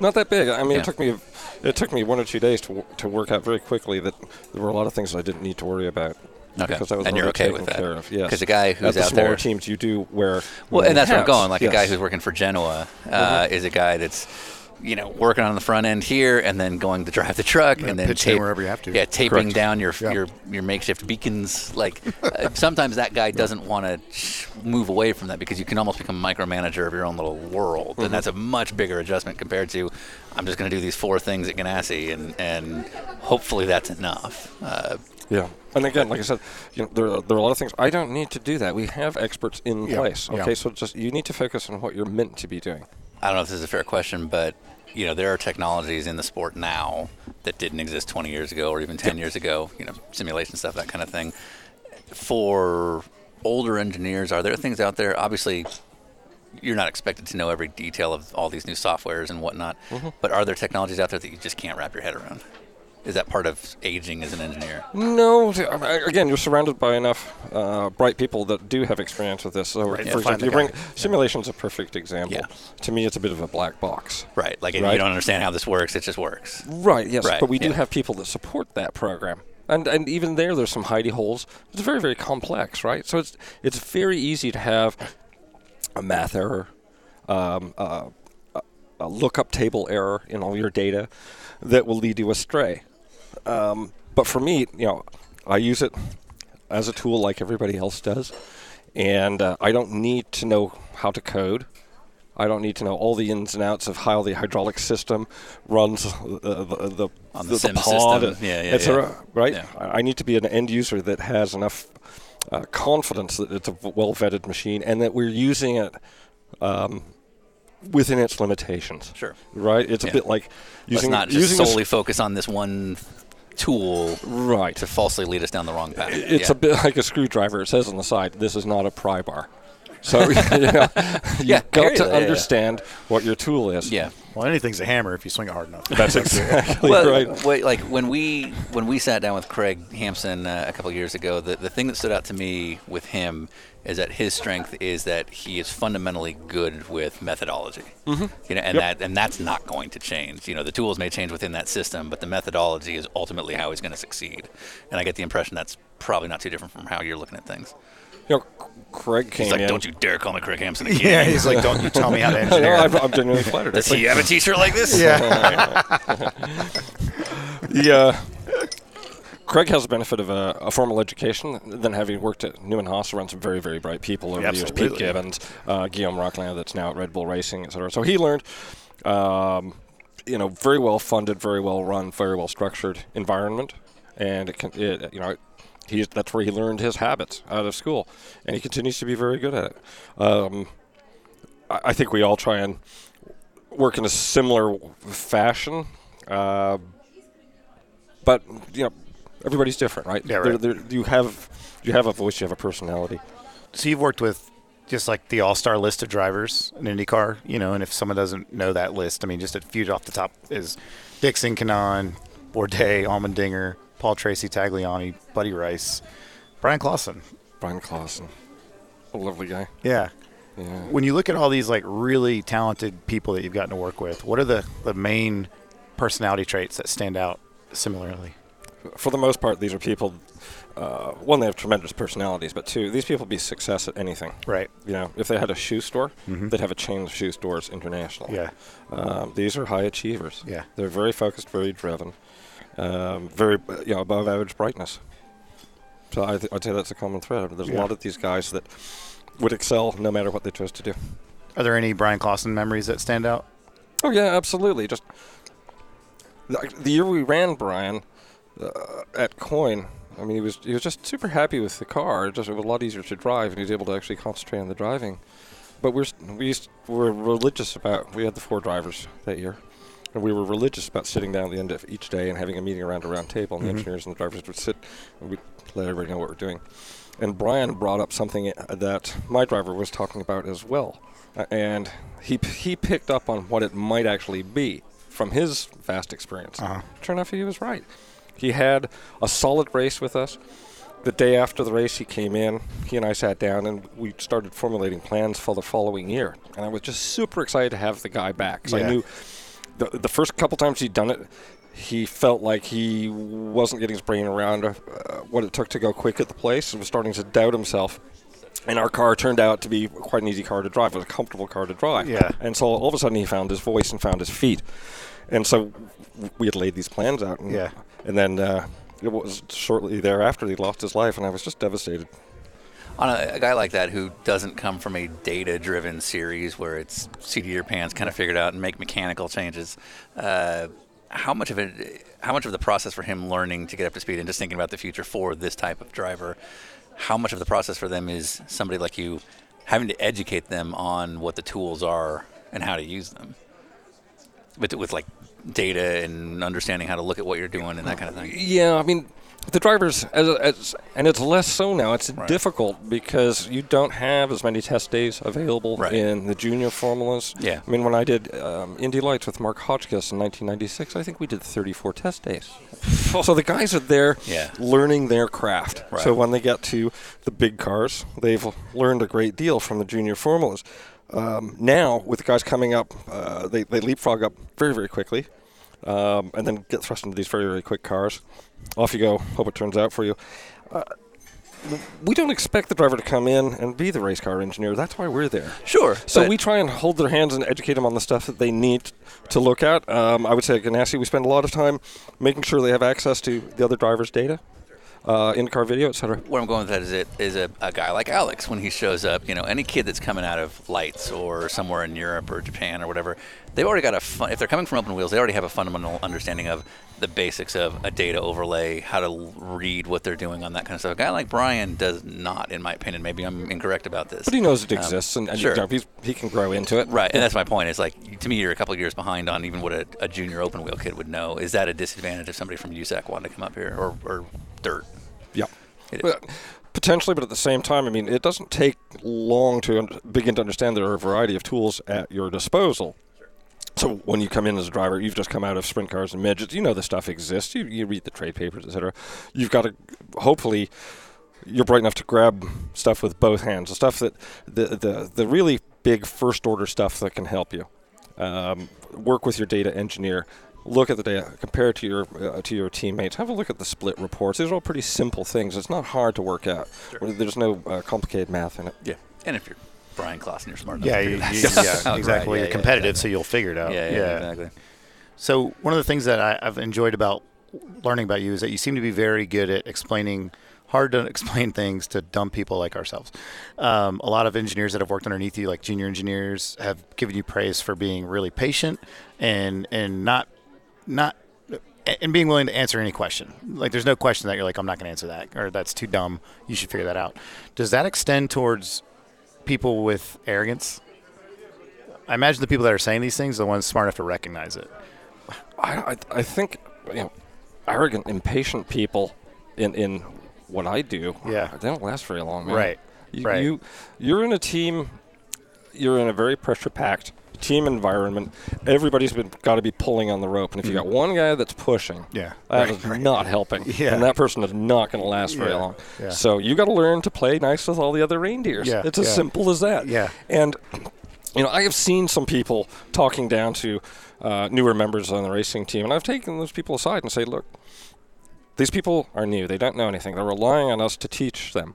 not that big. I mean, it took me it took me one or two days to to work out very quickly that there were a lot of things I didn't need to worry about. Okay. Because I was And you're okay with that? of. Yes. a guy who's At the out smaller there- teams, you do where. Well, and that's where I'm going. Like a guy who's working for Genoa uh, is a guy that's, you know, working on the front end here and then going to drive the truck and then in wherever you have to. Yeah, taping Correct. down your Yeah. your your makeshift beacons. Like uh, sometimes that guy doesn't want to move away from that because you can almost become a micromanager of your own little world, and that's a much bigger adjustment compared to I'm just going to do these four things at Ganassi and and hopefully that's enough. Uh, Yeah. And again, like I said, you know, there are, there are a lot of things. I don't need to do that. We have experts in Yeah, place. yeah. Okay, so just you need to focus on what you're meant to be doing. I don't know if this is a fair question, but you know there are technologies in the sport now that didn't exist 20 years ago or even 10 years ago. You know, simulation stuff, that kind of thing. For older engineers, are there things out there? Obviously, you're not expected to know every detail of all these new softwares and whatnot. Mm-hmm. But are there technologies out there that you just can't wrap your head around? Is that part of aging as an engineer? No, mean, again, you're surrounded by enough uh, bright people that do have experience with this. So, Right, for yeah, example, you bring guy. simulation's a perfect example. Yeah. To me, it's a bit of a black box. Right. Like if Right. you don't understand how this works, it just works. Right. Yes. Right, But we do yeah. have people that support that program. And, and even there, there's some hidey holes. It's very, very complex, right? So it's it's very easy to have a math error, um, uh, a lookup table error in all your data that will lead you astray. Um, but for me, you know, I use it as a tool like everybody else does, and uh, I don't need to know how to code. I don't need to know all the ins and outs of how the hydraulic system runs uh, the, the, the, On the sim pod, system. Yeah, yeah, yeah. Right? Yeah. I need to be an end user that has enough uh, confidence that it's a well vetted machine and that we're using it um, within its limitations. Sure. Right? It's Yeah. a bit like using Let's not just using s- solely focus on this one tool right. to falsely lead us down the wrong path. It's Yeah. a bit like a screwdriver. It says on the side, "This is not a pry bar." So you know, you've Yeah, I got to there, yeah, yeah. understand what your tool is. yeah. Well, anything's a hammer if you swing it hard enough. That's exactly Well, right. wait, like when we when we sat down with Craig Hampson uh, a couple years ago, the the thing that stood out to me with him is that his strength is that he is fundamentally good with methodology. Mm-hmm. You know, and Yep. that and that's not going to change. You know, the tools may change within that system, but the methodology is ultimately how he's going to succeed. And I get the impression that's probably not too different from how you're looking at things. You know, Craig came He's like, in. "Don't you dare call me Craig Hampson again." Yeah, he's like, don't you tell me how to no, engineer. I'm, I'm genuinely flattered. Does he have a T-shirt like this? yeah. Yeah. Craig has the benefit of a, a formal education, then having worked at Newman Haas around some very, very bright people over the years. Pete Gibbons, uh, Guillaume Rocquelin, that's now at Red Bull Racing, et cetera. So he learned, um, you know, very well funded, very well run, very well structured environment, and it can, it, you know, he's that's where he learned his habits out of school, and he continues to be very good at it. Um, I, I think we all try and work in a similar fashion. Uh, but you know, everybody's different, right? Yeah, right. There- there- you have you have a voice, you have a personality. So you've worked with just like the all-star list of drivers in IndyCar, you know, and if someone doesn't know that list, I mean, just a few off the top is Dixon, Kanaan, Bourdais, Allmendinger, Paul Tracy, Tagliani, Buddy Rice, Bryan Clauson. Bryan Clauson, a lovely guy. Yeah. Yeah. When you look at all these like really talented people that you've gotten to work with, what are the, the main personality traits that stand out similarly? For the most part, these are people. Uh, one, they have tremendous personalities, but two, these people be success at anything. Right. You know, if they had a shoe store, they'd have a chain of shoe stores international. Yeah. Um, these are high achievers. Yeah. They're very focused, very driven, um, very you know above average brightness. So I th- I'd say that's a common thread. There's a lot of these guys that would excel no matter what they chose to do. Are there any Bryan Clauson memories that stand out? Oh yeah, absolutely. Just the, the year we ran Brian uh, at Coyne, I mean, he was he was just super happy with the car. It just it was a lot easier to drive, and he was able to actually concentrate on the driving. But we're we used, were religious about. We had the four drivers that year, and we were religious about sitting down at the end of each day and having a meeting around a round table, and the engineers and the drivers would sit, and we'd let everybody know what we're doing. And Brian brought up something uh, that my driver was talking about as well, uh, and he p- he picked up on what it might actually be from his vast experience. Uh-huh. Sure enough, he was right. He had a solid race with us. The day after the race, he came in. He and I sat down and we started formulating plans for the following year. And I was just super excited to have the guy back because Yeah. I knew the, the first couple times he'd done it, he felt like he wasn't getting his brain around uh, what it took to go quick at the place and was starting to doubt himself. And our car turned out to be quite an easy car to drive. It was a comfortable car to drive. Yeah. And so all of a sudden he found his voice and found his feet. And so we had laid these plans out. And, Yeah. And then uh, it was shortly thereafter he lost his life, and I was just devastated. On a, a guy like that who doesn't come from a data-driven series where it's seat of your pants kind of figured out and make mechanical changes, uh, how much of it, how much of the process for him learning to get up to speed and just thinking about the future for this type of driver, how much of the process for them is somebody like you having to educate them on what the tools are and how to use them, with with like data and understanding how to look at what you're doing and that kind of thing. Yeah, I mean, the drivers, as, as, and it's less so now. It's Right. difficult because you don't have as many test days available Right. in the junior formulas. Yeah. I mean, when I did um, Indy Lights with Mark Hotchkis in 1996, I think we did 34 test days. so the guys are there Yeah. learning their craft. Right. So when they get to the big cars, they've learned a great deal from the junior formulas. Um, now, with the guys coming up, uh, they, they leapfrog up very, very quickly um, and then get thrust into these very, very quick cars. Off you go. Hope it turns out for you. Uh, we don't expect the driver to come in and be the race car engineer. That's why we're there. Sure. So we try and hold their hands and educate them on the stuff that they need to look at. Um, I would say at Ganassi, we spend a lot of time making sure they have access to the other driver's data, uh, in-car video, etc. where I'm going with that is it is a, a guy like Alex when he shows up. You know, any kid that's coming out of lights or somewhere in Europe or Japan or whatever, they've already got a fun. If they're coming from open wheels, they already have a fundamental understanding of the basics of a data overlay, how to read what they're doing on that kind of stuff. A guy like Bryan does not, in my opinion. Maybe I'm incorrect about this. But he knows it Um, exists, and, and sure. you know, he's, he can grow into it. Right, and that's my point. It's like to me, you're a couple of years behind on even what a, a junior open wheel kid would know. Is that a disadvantage if somebody from USAC wanted to come up here or, or dirt? Yeah. Is. But potentially, but at the same time, I mean, it doesn't take long to un- begin to understand there are a variety of tools at your disposal. So when you come in as a driver, you've just come out of sprint cars and midgets. You know the stuff exists. You, you read the trade papers, etc. You've got to hopefully you're bright enough to grab stuff with both hands. The stuff that the the, the really big first order stuff that can help you. Um, work with your data engineer. Look at the data. Compare it to your uh, to your teammates. Have a look at the split reports. These are all pretty simple things. It's not hard to work out. There's no uh, complicated math in it. Yeah, and if you're Bryan Clauson, you're smart enough. Yeah, to you, you, that yeah, out. Right, exactly. yeah, You're yeah, competitive, exactly. so you'll figure it out. Yeah, yeah, exactly. So one of the things that I, I've enjoyed about learning about you is that you seem to be very good at explaining hard to explain things to dumb people like ourselves. Um, a lot of engineers that have worked underneath you, like junior engineers, have given you praise for being really patient and and not not and being willing to answer any question. Like there's no question that you're like I'm not going to answer that or that's too dumb. You should figure that out. Does that extend towards people with arrogance? I imagine the people that are saying these things are the ones smart enough to recognize it. I, I, I think you know, arrogant, impatient people in in what I do. Yeah. they don't last very long, man. Right, You, right. You you're in a team. You're in a very pressure packed team environment. Everybody's been got to be pulling on the rope, and if you got one guy that's pushing, Mm-hmm. Yeah, that right, is right. not helping. Yeah. and that person is not going to last very Yeah, long. yeah. So you got to learn to play nice with all the other reindeers. Yeah, it's as simple as that. Yeah. and you know, I have seen some people talking down to uh, newer members on the racing team, and I've taken those people aside and say, look, these people are new. They don't know anything. They're relying on us to teach them.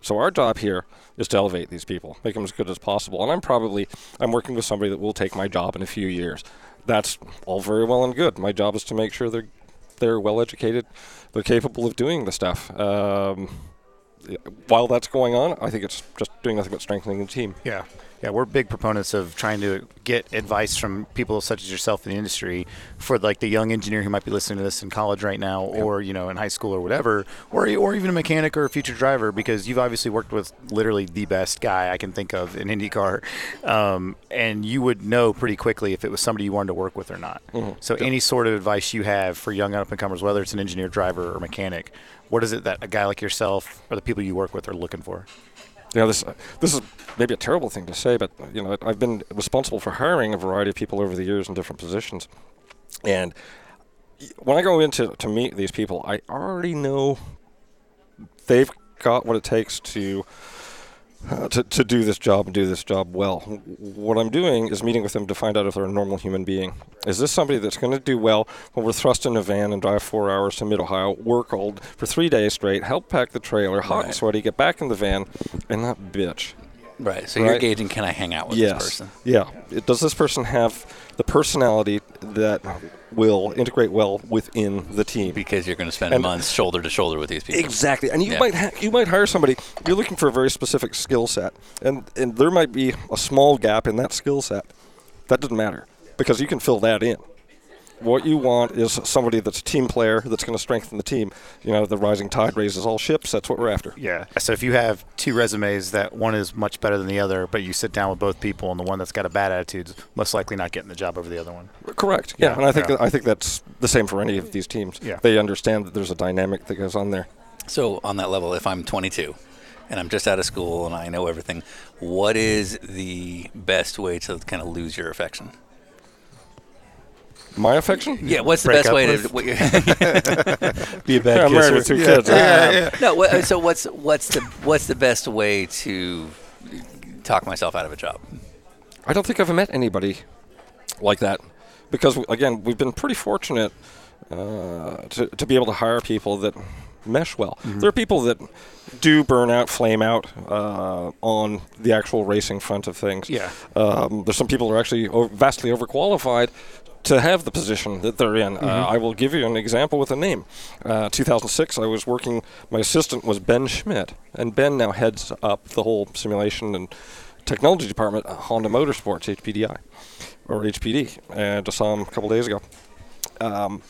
So our job here is to elevate these people, make them as good as possible. And I'm probably I'm working with somebody that will take my job in a few years. That's all very well and good. My job is to make sure they're they're well educated, they're capable of doing the stuff. Um, while that's going on, I think it's just doing nothing but strengthening the team. Yeah. Yeah, we're big proponents of trying to get advice from people such as yourself in the industry for like the young engineer who might be listening to this in college right now or, you know, in high school or whatever, or or even a mechanic or a future driver because you've obviously worked with literally the best guy I can think of in IndyCar. Um, and you would know pretty quickly if it was somebody you wanted to work with or not. So any sort of advice you have for young up and comers, whether it's an engineer, driver, or mechanic, what is it that a guy like yourself or the people you work with are looking for? you know, this this is maybe a terrible thing to say, but you know, I've been responsible for hiring a variety of people over the years in different positions, and when I go into to meet these people, I already know they've got what it takes to. Uh, to, to do this job and do this job well. What I'm doing is meeting with them to find out if they're a normal human being. Is this somebody that's going to do well when we're thrust in a van and drive four hours to Mid Ohio, work all for three days straight, help pack the trailer, hot and sweaty, get back in the van, and not bitch? Right. So you're Right. gauging can I hang out with yes. this person? Yeah. It, does this person have the personality that will integrate well within the team? Because you're going to spend And- months shoulder to shoulder with these people. Exactly, and you Yeah. might ha- you might hire somebody. You're looking for a very specific skill set, and and there might be a small gap in that skill set. That doesn't matter because you can fill that in. What you want is somebody that's a team player that's going to strengthen the team. You know, the rising tide raises all ships. That's what we're after. Yeah. So if you have two resumes that one is much better than the other, but you sit down with both people and the one that's got a bad attitude is most likely not getting the job over the other one. Correct. Yeah, Yeah, and I think yeah. that, I think that's the same for any of these teams. Yeah. They understand that there's a dynamic that goes on there. So on that level, if I'm 22 and I'm just out of school and I know everything, what is the best way to kind of lose your affection? My affection? Yeah. What's the Break best up way with- to? Be a Yeah, bad I'm married with two kids. no. What, so what's what's the what's the best way to talk myself out of a job? I don't think I've met anybody like that because again, we've been pretty fortunate uh, to to be able to hire people that mesh well. There are people that do burn out, flame out uh, on the actual racing front of things. Yeah. Um, there's some people who are actually o- vastly overqualified to have the position that they're in. Uh, I will give you an example with a name. Uh, 2006, I was working. My assistant was Ben Schmidt, and Ben now heads up the whole simulation and technology department at Honda Motorsports (HPDI) or HPD. And I saw him a couple days ago. Um,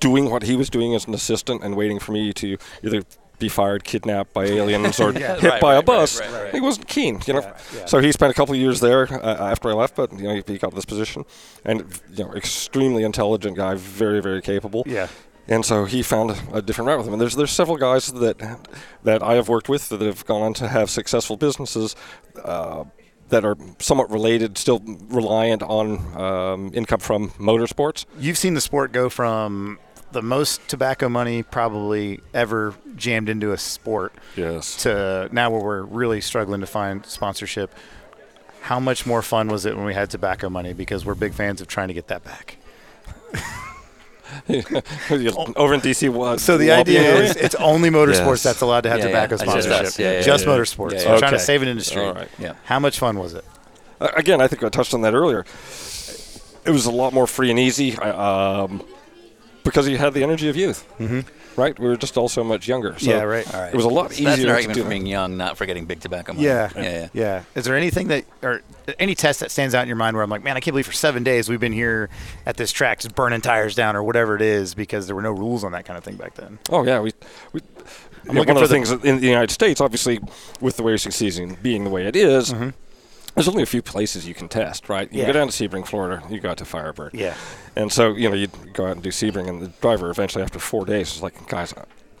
doing what he was doing as an assistant and waiting for me to either be fired, kidnapped by aliens, or Yeah, hit right, by right, a bus. right. He wasn't keen, you know. Yeah, yeah. So he spent a couple of years there uh, after I left, but you know he, got this position, and you know extremely intelligent guy, very very capable. Yeah. And so he found a, a different route with him. And there's there's several guys that that I have worked with that have gone on to have successful businesses. Uh, that are somewhat related, still reliant on um, income from motorsports. You've seen the sport go from the most tobacco money probably ever jammed into a sport Yes. to now where we're really struggling to find sponsorship. How much more fun was it when we had tobacco money? Because we're big fans of trying to get that back. Over in DC, what? So the idea is it's only motorsports Yes. that's allowed to have Yeah, tobacco yeah. Sponsorship. us. Yeah, yeah, Just yeah. motorsports. Yeah, We're yeah. trying to save an industry. All right. Yeah. How much fun was it? Uh, again, I think I touched on that earlier. It was a lot more free and easy I- um, because you had the energy of youth, mm-hmm. right? We were just all so much younger. So Yeah, right. All right. It was a lot So That's an easier to argument do for being young, not for getting big tobacco money. Yeah. Yeah. yeah. Yeah. Is there anything that, or any test that stands out in your mind where I'm like, man, I can't believe for seven days we've been here at this track just burning tires down or whatever it is because there were no rules on that kind of thing back then. Oh yeah, we. we I'm yeah, looking one of for the the- things in the United States, obviously, with the way racing season being the way it is, Mm-hmm. There's only a few places you can test, right? You Yeah. go down to Sebring, Florida, you go out to Firebird. Yeah. And so, you know, you go out and do Sebring, and the driver eventually, after four days, is like, guys,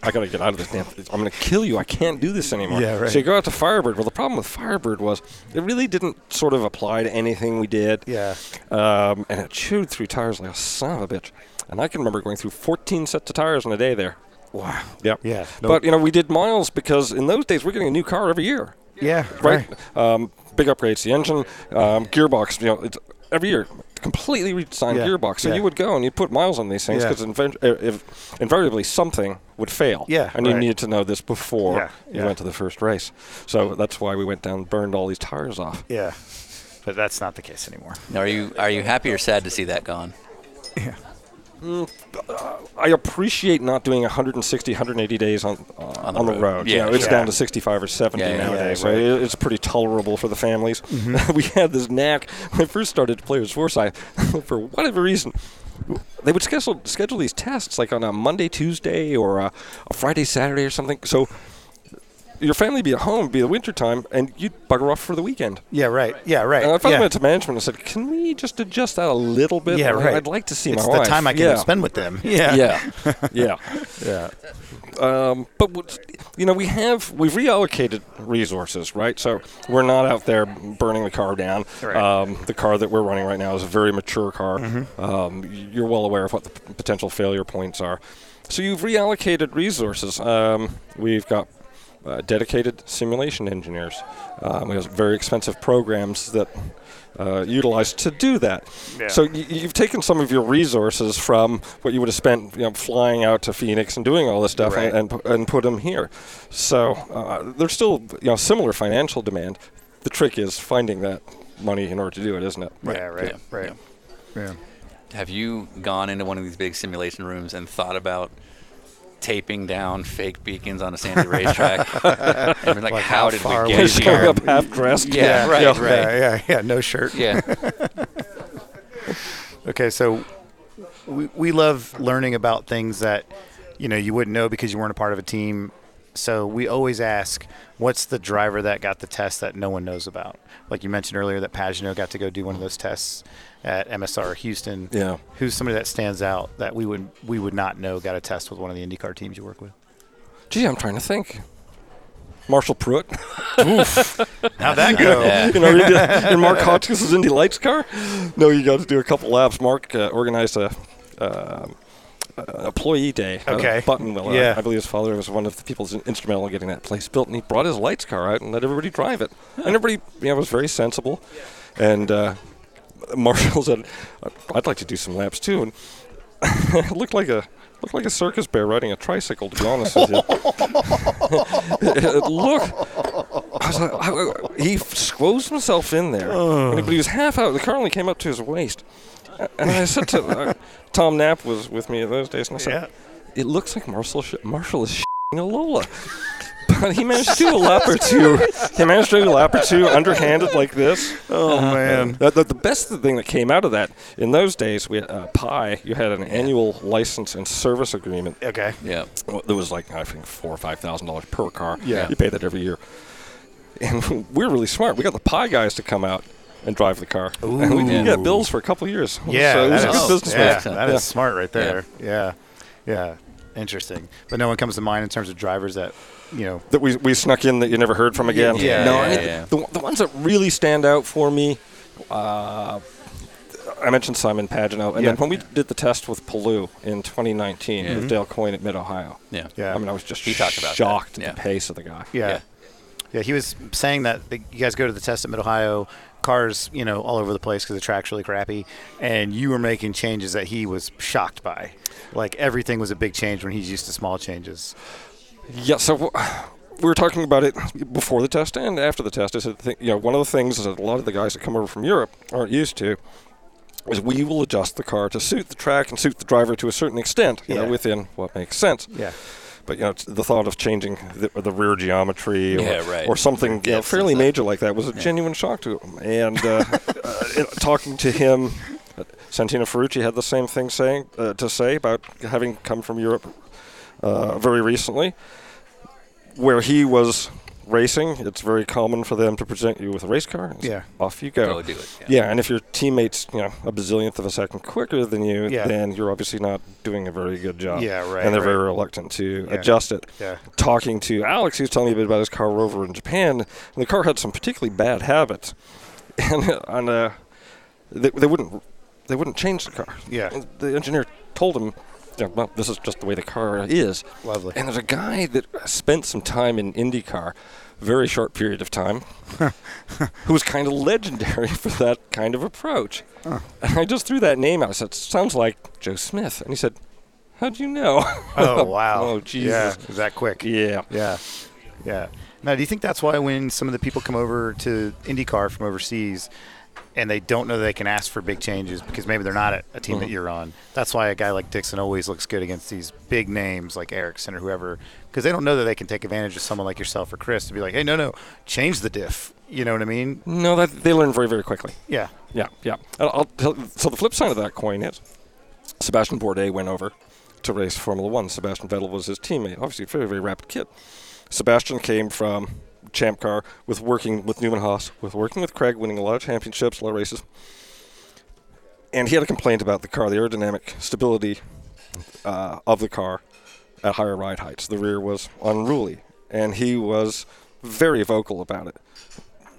I got to get out of this damn I'm going to kill you. I can't do this anymore. Yeah, right. So you go out to Firebird. Well, the problem with Firebird was it really didn't sort of apply to anything we did. Yeah. Um, and it chewed through tires like a son of a bitch. And I can remember going through 14 sets of tires in a day there. Wow. Yep. Yeah. But, you know, we did miles because in those days we're getting a new car every year Yeah. right? Um, big upgrades, the engine, um, gearbox. You know, it's every year completely redesigned Yeah, gearbox. So yeah. you would go and you put miles on these things Yeah. because if invariably something would fail. Yeah, and you right. needed to know this before Yeah, you yeah. went to the first race. So that's why we went down and burned all these tires off. Yeah. But that's not the case anymore. Now, Are you are you happy or sad to see that gone? I appreciate not doing 160, 180 days on uh, on, the the, road. road. You Yeah, know, it's yeah. down to 65 or 70 Yeah, nowadays, so right. it- it's pretty tolerable for the families. we had this knack when I first started to play with Forsythe. for whatever reason, they would schedule schedule these tests like on a Monday, Tuesday, or a, a Friday, Saturday, or something. So your family be at home, be the winter time, and you'd bugger off for the weekend. Yeah, right. Yeah, right. And I finally yeah. went to management and said, "Can we just adjust that a little bit? yeah, right. I'd like to see it's my the wife." time I can yeah. spend with them. Yeah. Yeah, yeah. Yeah. Um, but you know, we have we've reallocated resources, right? So we're not out there burning the car down. Right. Um, the car that we're running right now is a very mature car. Mm-hmm. Um, you're well aware of what the p- potential failure points are. So you've reallocated resources. Um, we've got uh, dedicated simulation engineers. Um, we have very expensive programs that uh, utilize to do that. So y- you've taken some of your resources from what you would have spent, you know, flying out to Phoenix and doing all this stuff, Right. and, and pu- and put them here. So uh, there's still you know similar financial demand. The trick is finding that money in order to do it, isn't it? Yeah, right. Yeah. Right. Yeah. Have you gone into one of these big simulation rooms and thought about taping down fake beacons on a sandy racetrack? and been like, Like how, how did we get here? up half dressed. Yeah, right, Yeah. right. Yeah, yeah, yeah. No shirt. Yeah. Okay, so we, we love learning about things that you know you wouldn't know because you weren't a part of a team. So we always ask, what's the driver that got the test that no one knows about? Like you mentioned earlier, that Pagenaud got to go do one of those tests at MSR Houston. Yeah. Who's somebody that stands out that we would we would not know got a test with one of the IndyCar teams you work with? Gee, I'm trying to think. Marshall Pruett. How'd that go? Yeah. you know, you in Mark Hotchkis's Indy Lights car. No, you got to do a couple laps. Mark uh, organized a. Um, uh, employee day out of Okay. Yeah. I, I believe his father was one of the people instrumental in getting that place built, and he brought his lights car out and let everybody drive it. And everybody, you know, was very sensible. And uh, Marshall said, "I'd like to do some laps too." And it looked like a looked like a circus bear riding a tricycle. To be honest with you, it looked. I was like, I- I- he squozed himself in there, and but he was half out. The car only came up to his waist. And I said to uh, Tom Knapp was with me in those days, and I said, "It looks like Marshall sh- Marshall is sh**ing a Lola." But he managed to do a lap or two. He managed to do a lap or two underhanded like this. Oh man. The, the, the best thing that came out of that in those days, we had, uh, Pi, you had an annual license and service agreement. Okay. Yeah. Well, There was like I think four or five thousand dollars per car. Yeah. you pay that every year. And we're really smart. We got the Pi guys to come out and drive the car. And we Ooh. got bills for a couple of years. Yeah, so it was a good business yeah, move. that is Yeah. smart right there. Yeah. yeah, Interesting. But no one comes to mind in terms of drivers that you know. that we, we snuck in that you never heard from again. Yeah, no, yeah, I mean, yeah. The, the ones that really stand out for me, uh, I mentioned Simon Pagenaud, and Yeah. then when we did the test with Palou in 2019 Yeah. with Dale Coyne at Mid Ohio, Yeah. Yeah. I mean, I was just He talked about that. shocked Yeah. at the pace of the guy. Yeah. Yeah. yeah. he was saying that the, you guys go to the test at Mid Ohio, cars, you know, all over the place because the track's really crappy, and you were making changes that he was shocked by. Like everything was a big change when he's used to small changes. Yeah, so we were talking about it before the test and after the test. I said, you know, one of the things that a lot of the guys that come over from Europe aren't used to is we will adjust the car to suit the track and suit the driver to a certain extent, you Yeah. know, within what makes sense. Yeah. But you know, the thought of changing the, the rear geometry or, Yeah, right. or something you know, fairly major like that was a genuine shock to him. And uh, uh, talking to him, uh, Santino Ferrucci had the same thing saying uh, to say about having come from Europe uh, very recently, where he was racing. It's very common for them to present you with a race car. and Yeah. off you go. Go do it, yeah. Yeah, and if your teammate's you know a bazillionth of a second quicker than you, Yeah. then you're obviously not doing a very good job. Yeah, right, And they're right. very reluctant to Yeah. adjust it. Yeah. Talking to Alex, he was telling me a bit about his car rover in Japan, and the car had some particularly bad habits, and and uh, they, they wouldn't they wouldn't change the car. Yeah. And the engineer told him. "Yeah, well, this is just the way the car is. Lovely. And there's a guy that spent some time in IndyCar, very short period of time, who was kind of legendary for that kind of approach. And I just threw that name out. I said, "Sounds like Joe Smith." And he said, "How'd you know?" Oh wow. oh Jesus. Yeah. Is that quick? Yeah. Yeah. Yeah. Now, do you think that's why when some of the people come over to IndyCar from overseas and they don't know they can ask for big changes because maybe they're not at a team that Mm-hmm. you're on, that's why a guy like Dixon always looks good against these big names like Ericsson or whoever because they don't know that they can take advantage of someone like yourself or Chris to be like, hey, no, no, change the diff. You know what I mean? No, that they learn very, very quickly. Yeah. Yeah, yeah. I'll tell, so the flip side of that coin is Sébastien Bourdais went over to race Formula One. Sebastian Vettel was his teammate. Obviously, a very, very rapid kid. Sébastien came from Champ Car with working with Newman Haas, with working with Craig, winning a lot of championships, a lot of races. And he had a complaint about the car, the aerodynamic stability uh, of the car at higher ride heights. The rear was unruly, and he was very vocal about it.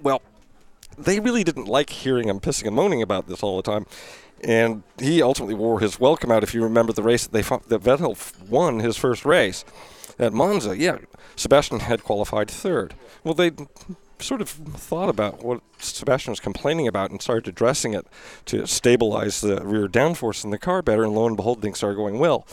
Well, they really didn't like hearing him pissing and moaning about this all the time. And he ultimately wore his welcome out. If you remember the race that they fought, that Vettel won his first race at Monza, yeah, Sébastien had qualified third. Well, they sort of thought about what Sébastien was complaining about and started addressing it to stabilize the rear downforce in the car better. And lo and behold, things started going well.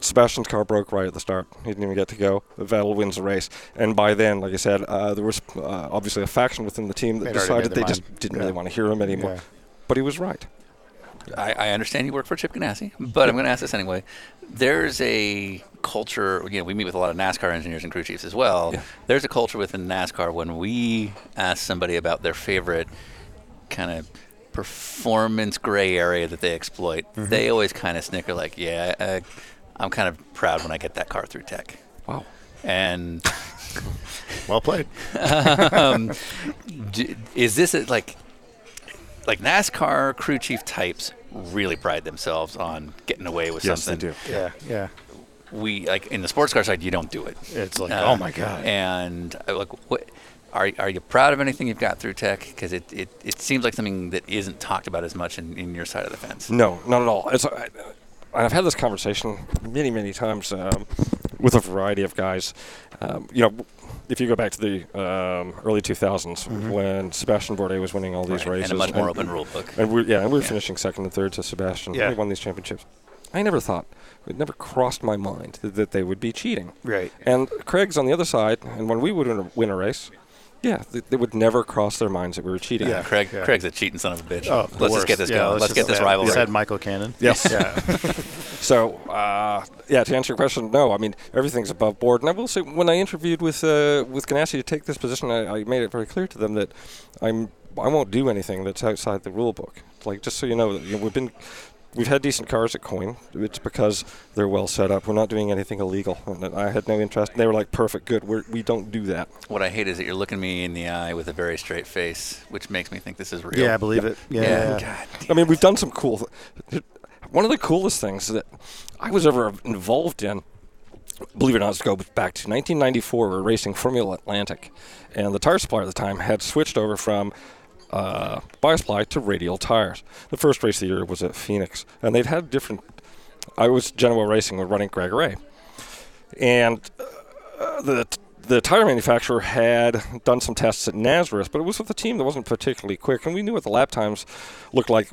Sébastien's car broke right at the start. He didn't even get to go. Vettel wins the race, and by then, like I said, uh, there was uh, obviously a faction within the team that They'd made decided their they just mind. didn't Yeah. really want to hear him anymore. Yeah. But he was right. I, I understand you work for Chip Ganassi, but I'm going to ask this anyway. There's a culture, you know, we meet with a lot of NASCAR engineers and crew chiefs as well. Yeah. There's a culture within NASCAR when we ask somebody about their favorite kind of performance gray area that they exploit, Mm-hmm. they always kind of snicker like, yeah, uh, I'm kind of proud when I get that car through tech. Wow. And Well played. um, d- is this a, like like NASCAR crew chief types really pride themselves on getting away with Yes, they do. Yeah, yeah. We like in the sports car side, you don't do it. It's like, Uh, oh my god. And uh, like, what are are you proud of anything you've got through tech? Because it, it it seems like something that isn't talked about as much in, in your side of the fence. No, not at all. It's, I, I've had this conversation many, many times um, with a variety of guys. Um, you know, if you go back to the um, early 2000s when Sébastien Bourdais was winning all these Right, races, and a much more open rule book. And we're, yeah, and we were Yeah. finishing second and third to Sébastien. Yeah. He won these championships. I never thought, it never crossed my mind that, that they would be cheating. Right. And Craig's on the other side, and when we would win a, win a race, yeah, they, they would never cross their minds that we were cheating. Yeah. Craig, Yeah. Craig's a cheating son of a bitch. Oh, let's just get this Yeah, going. Let's, just get this say- rivalry. Said Michael Cannon. Yes. Yeah. So, uh, yeah, to answer your question, no. I mean, everything's above board. And I will say, when I interviewed with uh, with Ganassi to take this position, I, I made it very clear to them that I'm I won't do anything that's outside the rule book. Like, just so you know, that you know, we've been we've had decent cars at Coyne. It's because they're well set up. We're not doing anything illegal. I had no interest. They were like, perfect, good. We're, we don't do that. What I hate is that you're looking me in the eye with a very straight face, which makes me think this is real. Yeah, I believe it. Yeah. Yeah. God. I mean, we've done some cool. One of the coolest things that I was ever involved in, believe it or not, let's go back to 1994. We were racing Formula Atlantic, and the tire supplier at the time had switched over from uh, bias-ply to Radial tires. The first race of the year was at Phoenix, and they'd had different. I was Genoa Racing, we're running Greg Ray, and uh, the the tire manufacturer had done some tests at Nazareth, but it was with a team that wasn't particularly quick, and we knew what the lap times looked like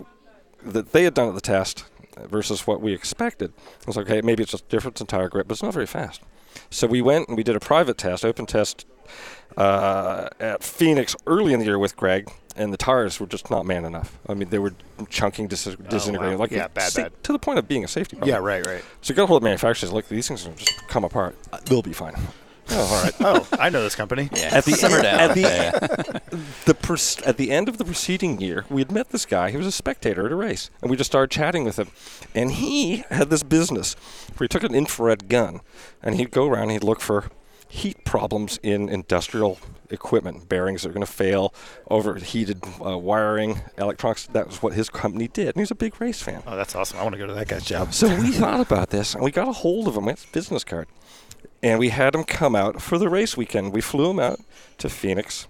that they had done at the test versus what we expected. I was like, okay, maybe it's just difference in tire grip, but it's not very fast. So we went and we did a private test, open test uh, at Phoenix early in the year with Greg, and the tires were just not man enough. I mean, they were chunking, dis- disintegrating, like Oh, Yeah, bad, sa- bad. to the point of being a safety problem. Yeah, right, right. So you got a hold of manufacturers, look, these things will just come apart. Uh, They'll be fine. Oh, all right. Oh, I know this company. Yeah. At the Simmer end- down. at the- Yeah. the pers- at the end of the preceding year, we had met this guy. He was a spectator at a race, and we just started chatting with him. And he had this business where he took an infrared gun, and he'd go around and he'd look for heat problems in industrial equipment, bearings that are going to fail, overheated uh, wiring, electronics. That was what his company did. And he's a big race fan. Oh, that's awesome. I want to go to that guy's job. So we thought about this, and we got a hold of him. His business card, and we had him come out for the race weekend. We flew him out to Phoenix,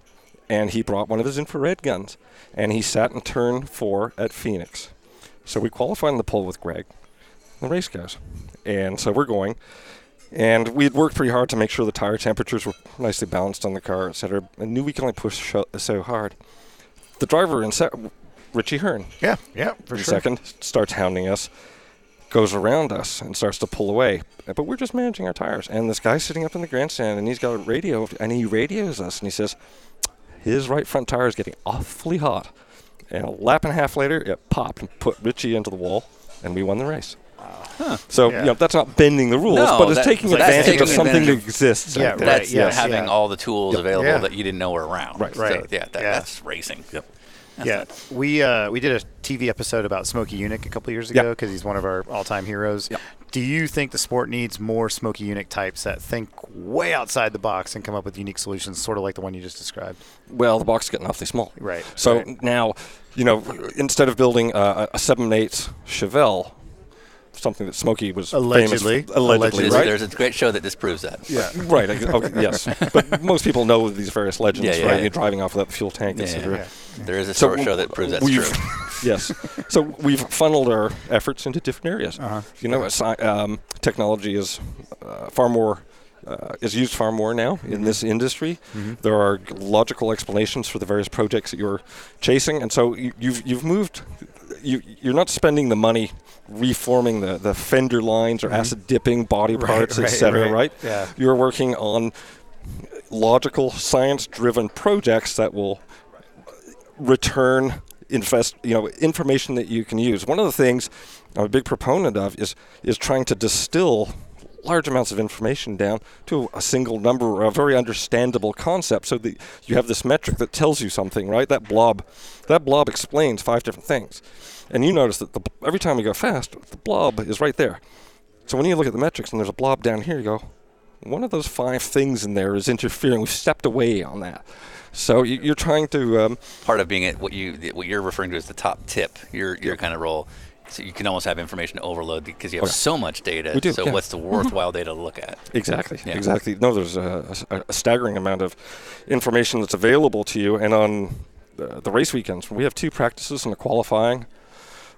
and he brought one of his infrared guns, and he sat in turn four at Phoenix. So we qualified in the pole with Greg. The race goes, and so we're going, and we had worked pretty hard to make sure the tire temperatures were nicely balanced on the car, et cetera. I knew we could only push so hard. The driver in se- Richie Hearn Yeah, yeah, for sure. second starts hounding us, goes around us and starts to pull away. But we're just managing our tires. And this guy's sitting up in the grandstand and he's got a radio and he radios us and he says, his right front tire is getting awfully hot. And a lap and a half later, it popped and put Richie into the wall, and we won the race. So Yeah. you know that's not bending the rules, No, but it's that- taking that's advantage taking of something advantage that exists. Yeah, right, That's yes, having yeah. all the tools Yep. available Yeah. that you didn't know were around. Right. So, Right. yeah, that, Yeah. that's racing. Yep. Yeah, we uh, we did a TV episode about Smokey Yunick a couple years ago because he's one of our all-time heroes. Yeah. Do you think the sport needs more Smokey Yunick types that think way outside the box and come up with unique solutions, sort of like the one you just described? Well, the box is getting awfully small. Right, So right. now, you know, instead of building a, a 7 8 Chevelle, something that Smokey was Allegedly. famous allegedly, There's, right? there's a great show that disproves that. Yeah. Right. Okay, yes. But most people know these various legends, Yeah, yeah, right? yeah. You're driving off without the fuel tank, Yeah, etc. yeah. There is a So show that proves that's true. yes. So we've funneled our efforts into different areas. Uh-huh. You know, sci- um, technology is uh, far more. Uh, is used far more now Mm-hmm. in this industry. There are logical explanations for the various projects that you're chasing, and so you, you've you've moved. You you're not spending the money reforming the, the fender lines or acid dipping body Mm-hmm. Right, parts, right, etc. right. Right? Yeah. You're working on logical, science-driven projects that will return invest you know information that you can use one of the things i'm a big proponent of is is trying to distill large amounts of information down to a single number or a very understandable concept so that you have this metric that tells you something right? That blob that blob explains five different things. And you notice that the, every time we go fast the blob is right there. So when you look at the metrics and there's a blob down here you go one of those five things in there is interfering. We've stepped away on that. So you, you're trying to um, Part of being it, what you what you're referring to as the top tip, your your kind of role. So you can almost have information overload because you have Okay. so much data. We do, so yeah. what's the worthwhile data to look at? Exactly. Yeah. Exactly. No, there's a, a- a staggering amount of information that's available to you, and on the, the race weekends, we have two practices and a qualifying.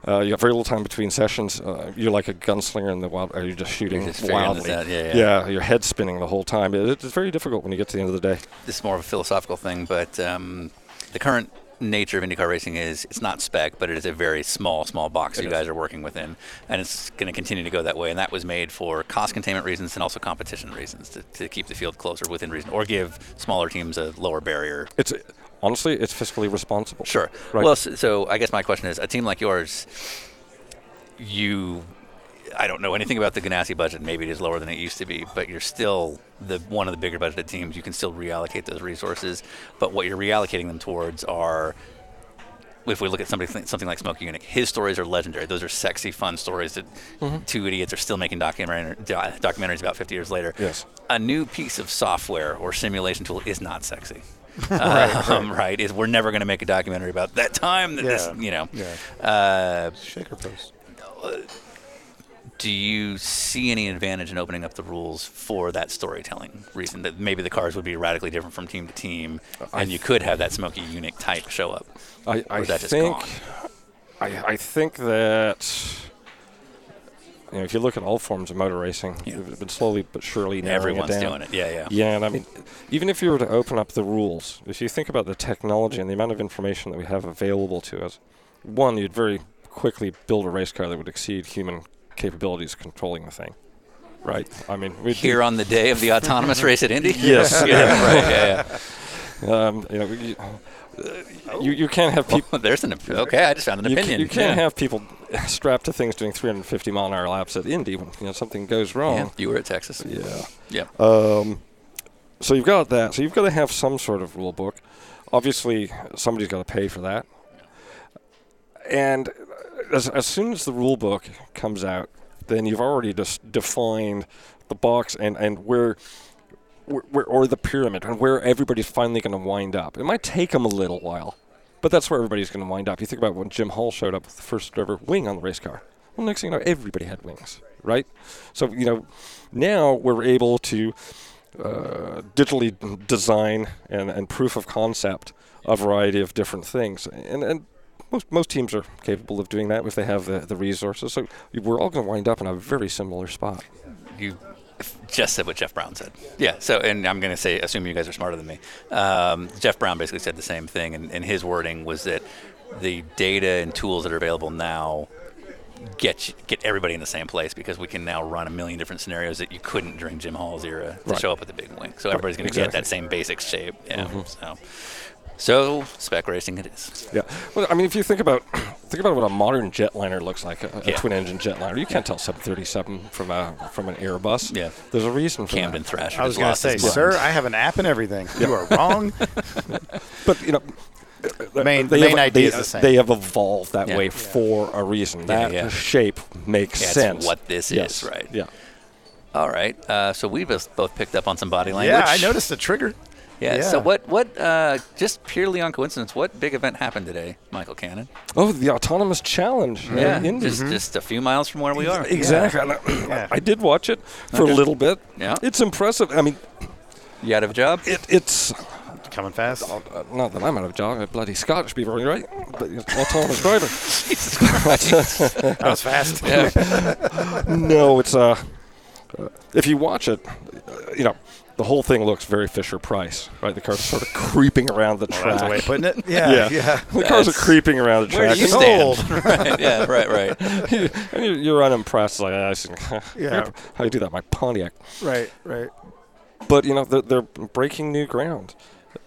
Uh, you have very little time between sessions. Uh, you're like a gunslinger in the wild. Are you're just shooting just wildly. out, yeah, yeah. your head spinning the whole time. It, it's very difficult when you get to the end of the day. This is more of a philosophical thing, but um, the current nature of IndyCar racing is it's not spec, but it is a very small, small box you guys are working within, and it's going to continue to go that way. And that was made for cost containment reasons and also competition reasons to, to keep the field closer within reason, or give smaller teams a lower barrier. It's honestly, it's fiscally responsible. Sure. Right. Well, so, so I guess my question is, a team like yours, you, I don't know anything about the Ganassi budget. Maybe it is lower than it used to be, but you're still the one of the bigger budgeted teams. You can still reallocate those resources, but what you're reallocating them towards are. If we look at somebody something like Smokey Yunick, his stories are legendary. Those are sexy, fun stories that Mm-hmm. two idiots are still making documentary, documentaries about 50 years later. Yes. A new piece of software or simulation tool is not sexy. um, right, Is we're never going to make a documentary about that time that this, you know. Yeah. Uh, Shaker post. Do you see any advantage in opening up the rules for that storytelling reason that maybe the cars would be radically different from team to team, and you could have that Smokey Yunick type show up? I, I is that just think? I, I think that you know if you look at all forms of motor racing, Yeah. they've been slowly but surely narrowing Everyone's it down. doing it. Yeah, yeah. Yeah, and I mean, even if you were to open up the rules, if you think about the technology and the amount of information that we have available to us, one, you'd very quickly build a race car that would exceed human capabilities controlling the thing. Right? I mean, Here on the day of the autonomous race at Indy. Yes. yeah, right. Yeah, um, you know, you, uh, you, you can't have people. yeah. There's an op- okay. I just found an You, opinion. you can't yeah. have people strapped to things doing 350 mile an hour laps at Indy when you know something goes Yeah, wrong. you were at Texas. Yeah. Yeah. Um, so you've got that. So you've got to have some sort of rule book. Obviously, somebody's got to pay for that. And as, as soon as the rule book comes out, then you've already just defined the box and, and where, where, or the pyramid, and where everybody's finally going to wind up. It might take them a little while, but that's where everybody's going to wind up. You think about when Jim Hall showed up with the first ever wing on the race car. Well, next thing you know, everybody had wings, right? So, you know, now we're able to uh, digitally design and, and proof of concept a variety of different things. And, and most, most teams are capable of doing that if they have the, the resources. So we're all going to wind up in a very similar spot. you just said what Jeff Brown said. Yeah. So, and I'm going to say, assume you guys are smarter than me. Um, Jeff Brown basically said the same thing, and, and his wording was that the data and tools that are available now get get everybody in the same place because we can now run a million different scenarios that you couldn't during Jim Hall's era to Right. show up with a big wing. So everybody's going to get that same basic shape. Yeah. So, so spec racing it is. Yeah. Well, I mean, if you think about think about what a modern jetliner looks like, a, a Yeah. twin-engine jetliner, you can't tell 737 from a from an Airbus. Yeah. There's a reason for Camden that. Thrasher. I was going to say, sir, I have an app and everything. You are wrong. But you know, Main- they main have, idea they, is the same. They have evolved that Yeah. way Yeah. for a reason. Yeah, that yeah. shape makes That's sense. what this is, right. Yeah. All right. Uh, so we both both picked up on some body language. Yeah, I noticed the trigger. Yeah. Yeah. So what? What? Uh, just purely on coincidence, what big event happened today, Michael Cannon? Oh, the autonomous challenge. in Yeah. Indy. Just just a few miles from where we are. Exactly. And I- Yeah. I did watch it for Okay. a little bit. Yeah. It's impressive. I mean, You out of a job? it, it's Coming fast. uh, not that I'm out of a job. I'm bloody Scottish people, right? But it's autonomous driving. Jesus Christ. That was fast. Yeah. no, it's uh, uh, if you watch it, uh, you know, the whole thing looks very Fisher Price, right? The car's sort of creeping around the track. That's the way of putting it. Yeah, yeah, yeah. The cars are creeping around the track. Where do you stand? right. Yeah. Right. Right. and you're, you're unimpressed. Like, I see, Yeah. how do you do that? My Pontiac. Right, right. But you know, they're, they're breaking new ground,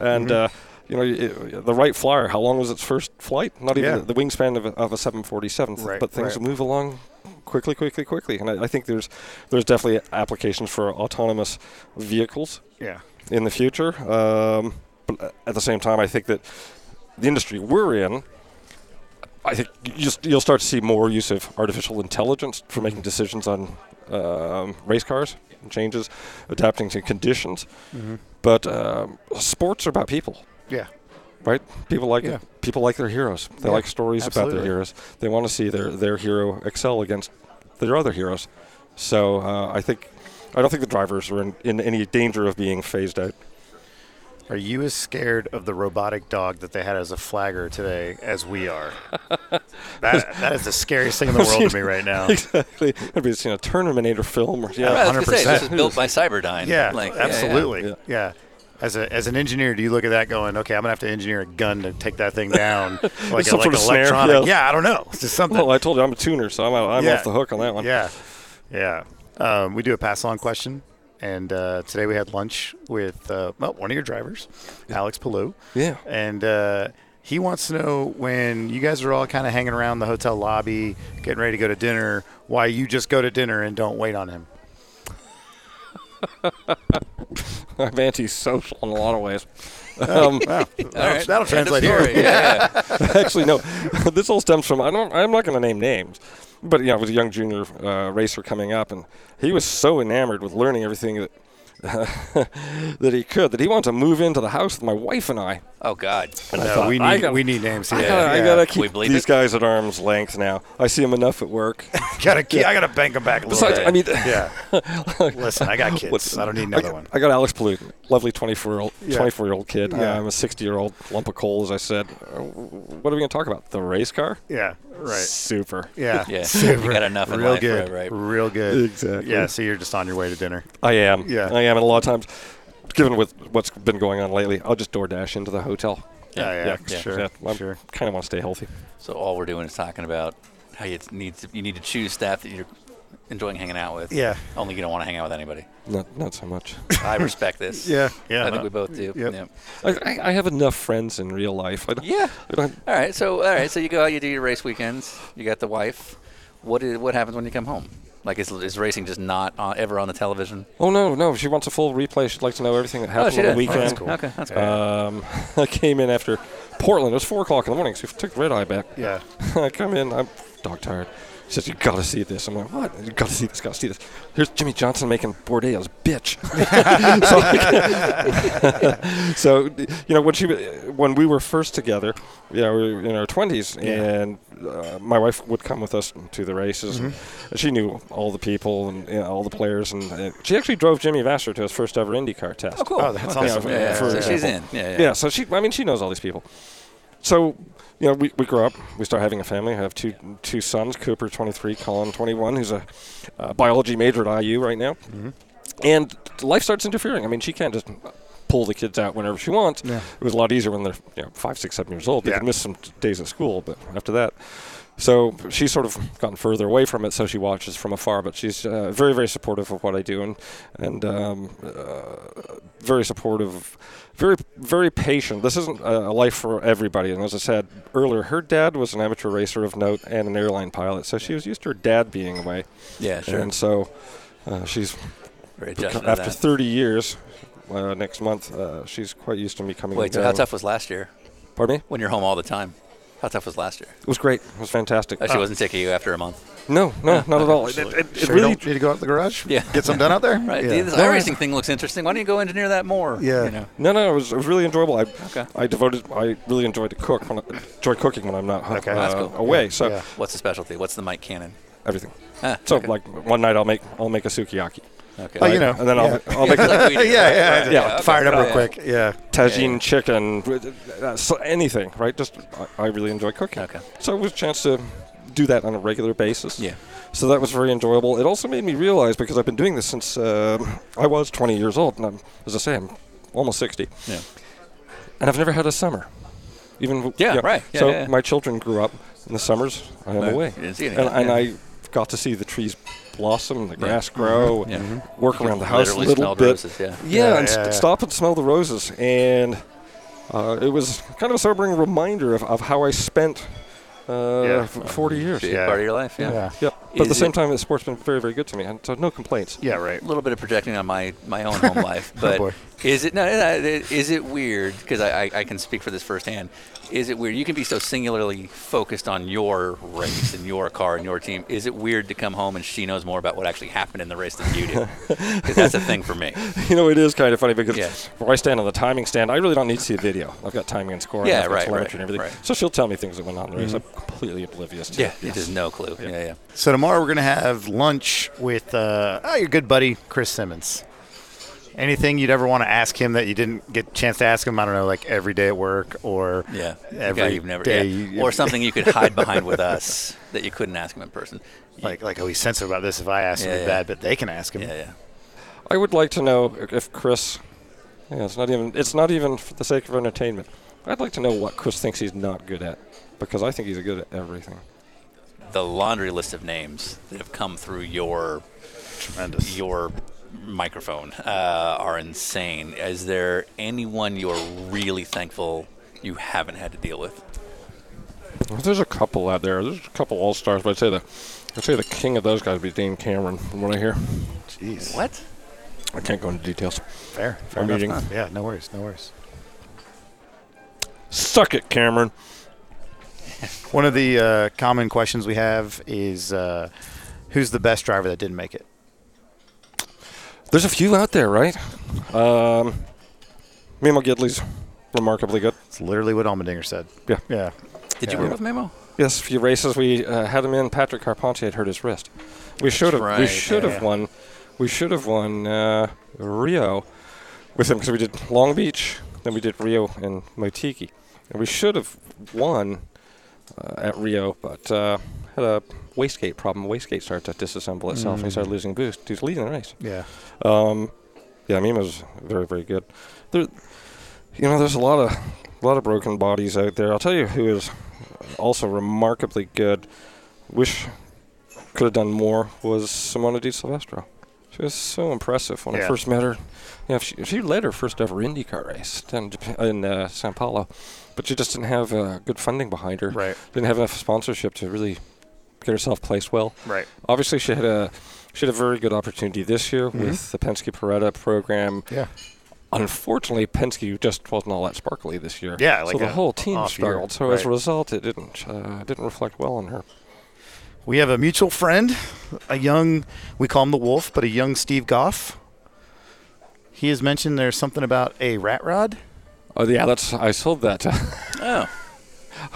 and Mm-hmm. uh, you know, it, the Wright Flyer. How long was its first flight? Not even Yeah. the wingspan of a, of a 747. Right, but things right. move along quickly, quickly, quickly. And I, I think there's there's definitely applications for autonomous vehicles Yeah. in the future. Um, but at the same time, I think that the industry we're in, I think you just, you'll start to see more use of artificial intelligence for making decisions on um, race cars, and changes, adapting to conditions. But um, sports are about people, Yeah. Right? People like Yeah. people like their heroes. They Yeah, like stories about their heroes. They want to see their their hero excel against their other heroes. So uh, I think I don't think the drivers are in, in any danger of being phased out. Are you as scared of the robotic dog that they had as a flagger today as we are? that, that is the scariest thing in the world to me right now. exactly. I've been seeing a Terminator film. Or, yeah. I was gonna say, this is built by Cyberdyne. Yeah, Like, yeah, yeah. absolutely. Yeah. Yeah, As a as an engineer, do you look at that going, okay, I'm gonna have to engineer a gun to take that thing down, like a, like of snare, electronic? yeah. Yeah, I don't know. It's just something. Well, I told you I'm a tuner, so I'm, I'm Yeah. off the hook on that one. Yeah, yeah. Um, we do a pass along question, and uh, today we had lunch with uh, well, one of your drivers, Alex Palou. Yeah. and uh, he wants to know when you guys are all kind of hanging around the hotel lobby, getting ready to go to dinner, why you just go to dinner and don't wait on him. I'm antisocial in a lot of ways. Um, Wow, that'll End of translate here. Yeah, yeah. actually, no. this all stems from I don't. I'm not going to name names, but you know, it was a young junior uh, racer coming up, and he was so enamored with learning everything that that he could that he wanted to move into the house with my wife and I. Oh God. And I No, thought, we I need gotta- we need names I here. gotta, I Yeah. gotta keep these it. guys at arm's length now. I see them enough at work. gotta keep, I gotta bank them back a little bit. I mean, yeah. Listen, I got kids. What's- I don't need I another got, one. I got Alex Palou, lovely 24 year old, 24 year old kid. Yeah. I'm a 60 year old lump of coal, as I said. Uh, What are we going to talk about? The race car? Yeah, right. Super. Yeah, Yeah, super. you got enough in Real life, good, right, right. real good. Exactly. Yeah, so you're just on your way to dinner. I am. Yeah. I am. And a lot of times, given with what's been going on lately, I'll just DoorDash into the hotel. Yeah, yeah, yeah, sure, yeah. I sure. kind of want to stay healthy. So all we're doing is talking about how you need to you need to choose staff that you're enjoying hanging out with. Yeah. Only you don't want to hang out with anybody. Not, not so much. I respect this. Yeah, yeah. I think we both do. Yep. Yeah. I, I, I have enough friends in real life. I don't, Yeah. I don't, All right. So all right. So you go out, you do your race weekends. You got the wife. What is, what happens when you come home? Like is, is racing just not on, ever on the television? oh no, no. She wants a full replay. She'd like to know everything that happened she on the did. weekend. Oh, that's cool. Okay, that's cool. Um, I came in after Portland. It was four o'clock in the morning, so we took the red eye back. Yeah. I come in. I'm dog tired. She says, "You got to see this." I'm like, "What? You got to see this. Got to see this." Here's Jimmie Johnson making Bordeaux, bitch. so, so, you know, when she, when we were first together, you know, we were in our twenties, and uh, my wife would come with us to the races. and she knew all the people and you know, all the players, and uh, she actually drove Jimmy Vasser to his first ever IndyCar test. Oh, cool. Oh, that's Okay. awesome. Yeah, yeah, For so she's in. Yeah, yeah. Yeah, so she, I mean, she knows all these people. So, you know, we, we grow up, we start having a family. I have two two sons, Cooper, 23, Colin, 21, who's a uh, biology major at IU right now. Mm-hmm. And life starts interfering. I mean, she can't just pull the kids out whenever she wants. Yeah. It was a lot easier when they're you know, five, six, seven years old. They Yeah. could miss some days at school, but after that. So she's sort of gotten further away from it, so she watches from afar. But she's uh, very, very supportive of what I do, and and um, uh, very supportive, very, very patient. This isn't a life for everybody. And as I said earlier, her dad was an amateur racer of note and an airline pilot, so she was used to her dad being away. Yeah, sure. And so uh, she's to after that. 30 years uh, next month, uh, she's quite used to me coming. Wait, so how tough was last year? Pardon me? when you're home all the time? How tough was last year? It was great. It was fantastic. She wasn't sick of you after a month. No, no, not at all. It, it, it Sure you really. don't need to go out to the garage? Yeah. Get some done out there? Right. Yeah. This No, iRacing I- thing looks interesting. Why don't you go engineer that more? Yeah. You know? No, no, it was, it was really enjoyable. I, Okay. I devoted. I really enjoyed to cook. When I, enjoy cooking when I'm not Okay. uh, That's cool. away. So Yeah. What's the specialty? What's the Mike Cannon? everything. Ah, So okay. like one night I'll make I'll make a sukiyaki. Okay. Oh, you know. and then. I'll I'll make a Like we yeah, yeah, right, yeah. okay. Fire it up Oh, real yeah. quick. Yeah. tagine chicken, so anything, right? Just I, I really enjoy cooking. Okay. So it was a chance to do that on a regular basis. Yeah. So that was very enjoyable. It also made me realize because I've been doing this since uh, I was 20 years old, and I'm, as I say, I'm almost 60, Yeah. and I've never had a summer. Even w- Yeah, you know, right. Yeah, so yeah, yeah. my children grew up in the summers. I am Right. away, You didn't see any and, and yeah. I got to see the trees blossom, and the grass grow, Yeah. and work around the house a little bit. roses, yeah. Yeah, Yeah, and yeah, st- stop and smell the roses. And uh, it was kind of a sobering reminder of, of how I spent uh, Yeah. 40 years. Yeah. part of your life. Yeah. Yeah. Yep. But at the same time, the sport's been very, very good to me, and so no complaints. Yeah, right. A little bit of projecting on my, my own home life, but boy. is it no? no, Is it weird? Because I, I I can speak for this firsthand. Is it weird? You can be so singularly focused on your race and your car and your team. Is it weird to come home and she knows more about what actually happened in the race than you do? Because that's a thing for me. You know, it is kind of funny because Yeah. where I stand on the timing stand, I really don't need to see a video. I've got timing and scoring, Yeah, I've right, right, and everything. right. Mm-hmm. So she'll tell me things that went on in the race. I'm completely oblivious to. Yeah, it has no clue. Yeah, yeah. So tomorrow we're gonna have lunch with uh, oh, your good buddy Chris Simmons. Anything you'd ever want to ask him that you didn't get a chance to ask him? I don't know, like every day at work or Yeah, the every guy you've never, day yeah. you- or something you could hide behind with us that you couldn't ask him in person. like like oh he's sensitive about this if I ask him Yeah, it's yeah. bad, but they can ask him. Yeah, yeah. I would like to know if Chris. Yeah, it's not even. It's not even for the sake of entertainment. I'd like to know what Chris thinks he's not good at, because I think he's good at everything. The laundry list of names that have come through your Tremendous. your microphone uh, are insane. Is there anyone you're really thankful you haven't had to deal with? There's a couple out there. There's a couple all stars, but I'd say the, I'd say the king of those guys would be Dean Cameron. From what I hear, Jeez. What? I can't go into details. Fair. Fair I'm enough. Yeah, no worries, no worries. Suck it, Cameron. One of the uh, common questions we have is uh, who's the best driver that didn't make it? There's a few out there, right? Um, Memo Gidley's remarkably good. It's literally what Allmendinger said. Yeah. Yeah. Did you Yeah. work with Memo? Yes, a few races we uh, had him in. Patrick Carpentier had hurt his wrist. We should have. we right, should yeah. have won. We should have won uh, Rio with him because we did Long Beach, then we did Rio and Motegi, and we should have won at Rio, but uh, had a wastegate problem. Wastegate started to disassemble itself, and he started losing boost. He was leading the race. Yeah. Um, yeah, Memo's very, very good. There, you know, there's a lot of a lot of broken bodies out there. I'll tell you who is also remarkably good. Wish could have done more was Simona de Silvestro. She was so impressive when I first met her. You know, she, she led her first ever IndyCar race in, in uh, Sao Paulo, but she just didn't have uh, good funding behind her. Right. Didn't have enough sponsorship to really get herself placed well. Right. Obviously, she had a she had a very good opportunity this year with the Penske Paretta program. Yeah. Unfortunately, Penske just wasn't all that sparkly this year. Yeah, so like the whole team off year, struggled. So as a result, it didn't uh, didn't reflect well on her. We have a mutual friend, a young, we call him the Wolf, but a young Steve Goff. He has mentioned there's something about a rat rod. Oh yeah, that's I sold that.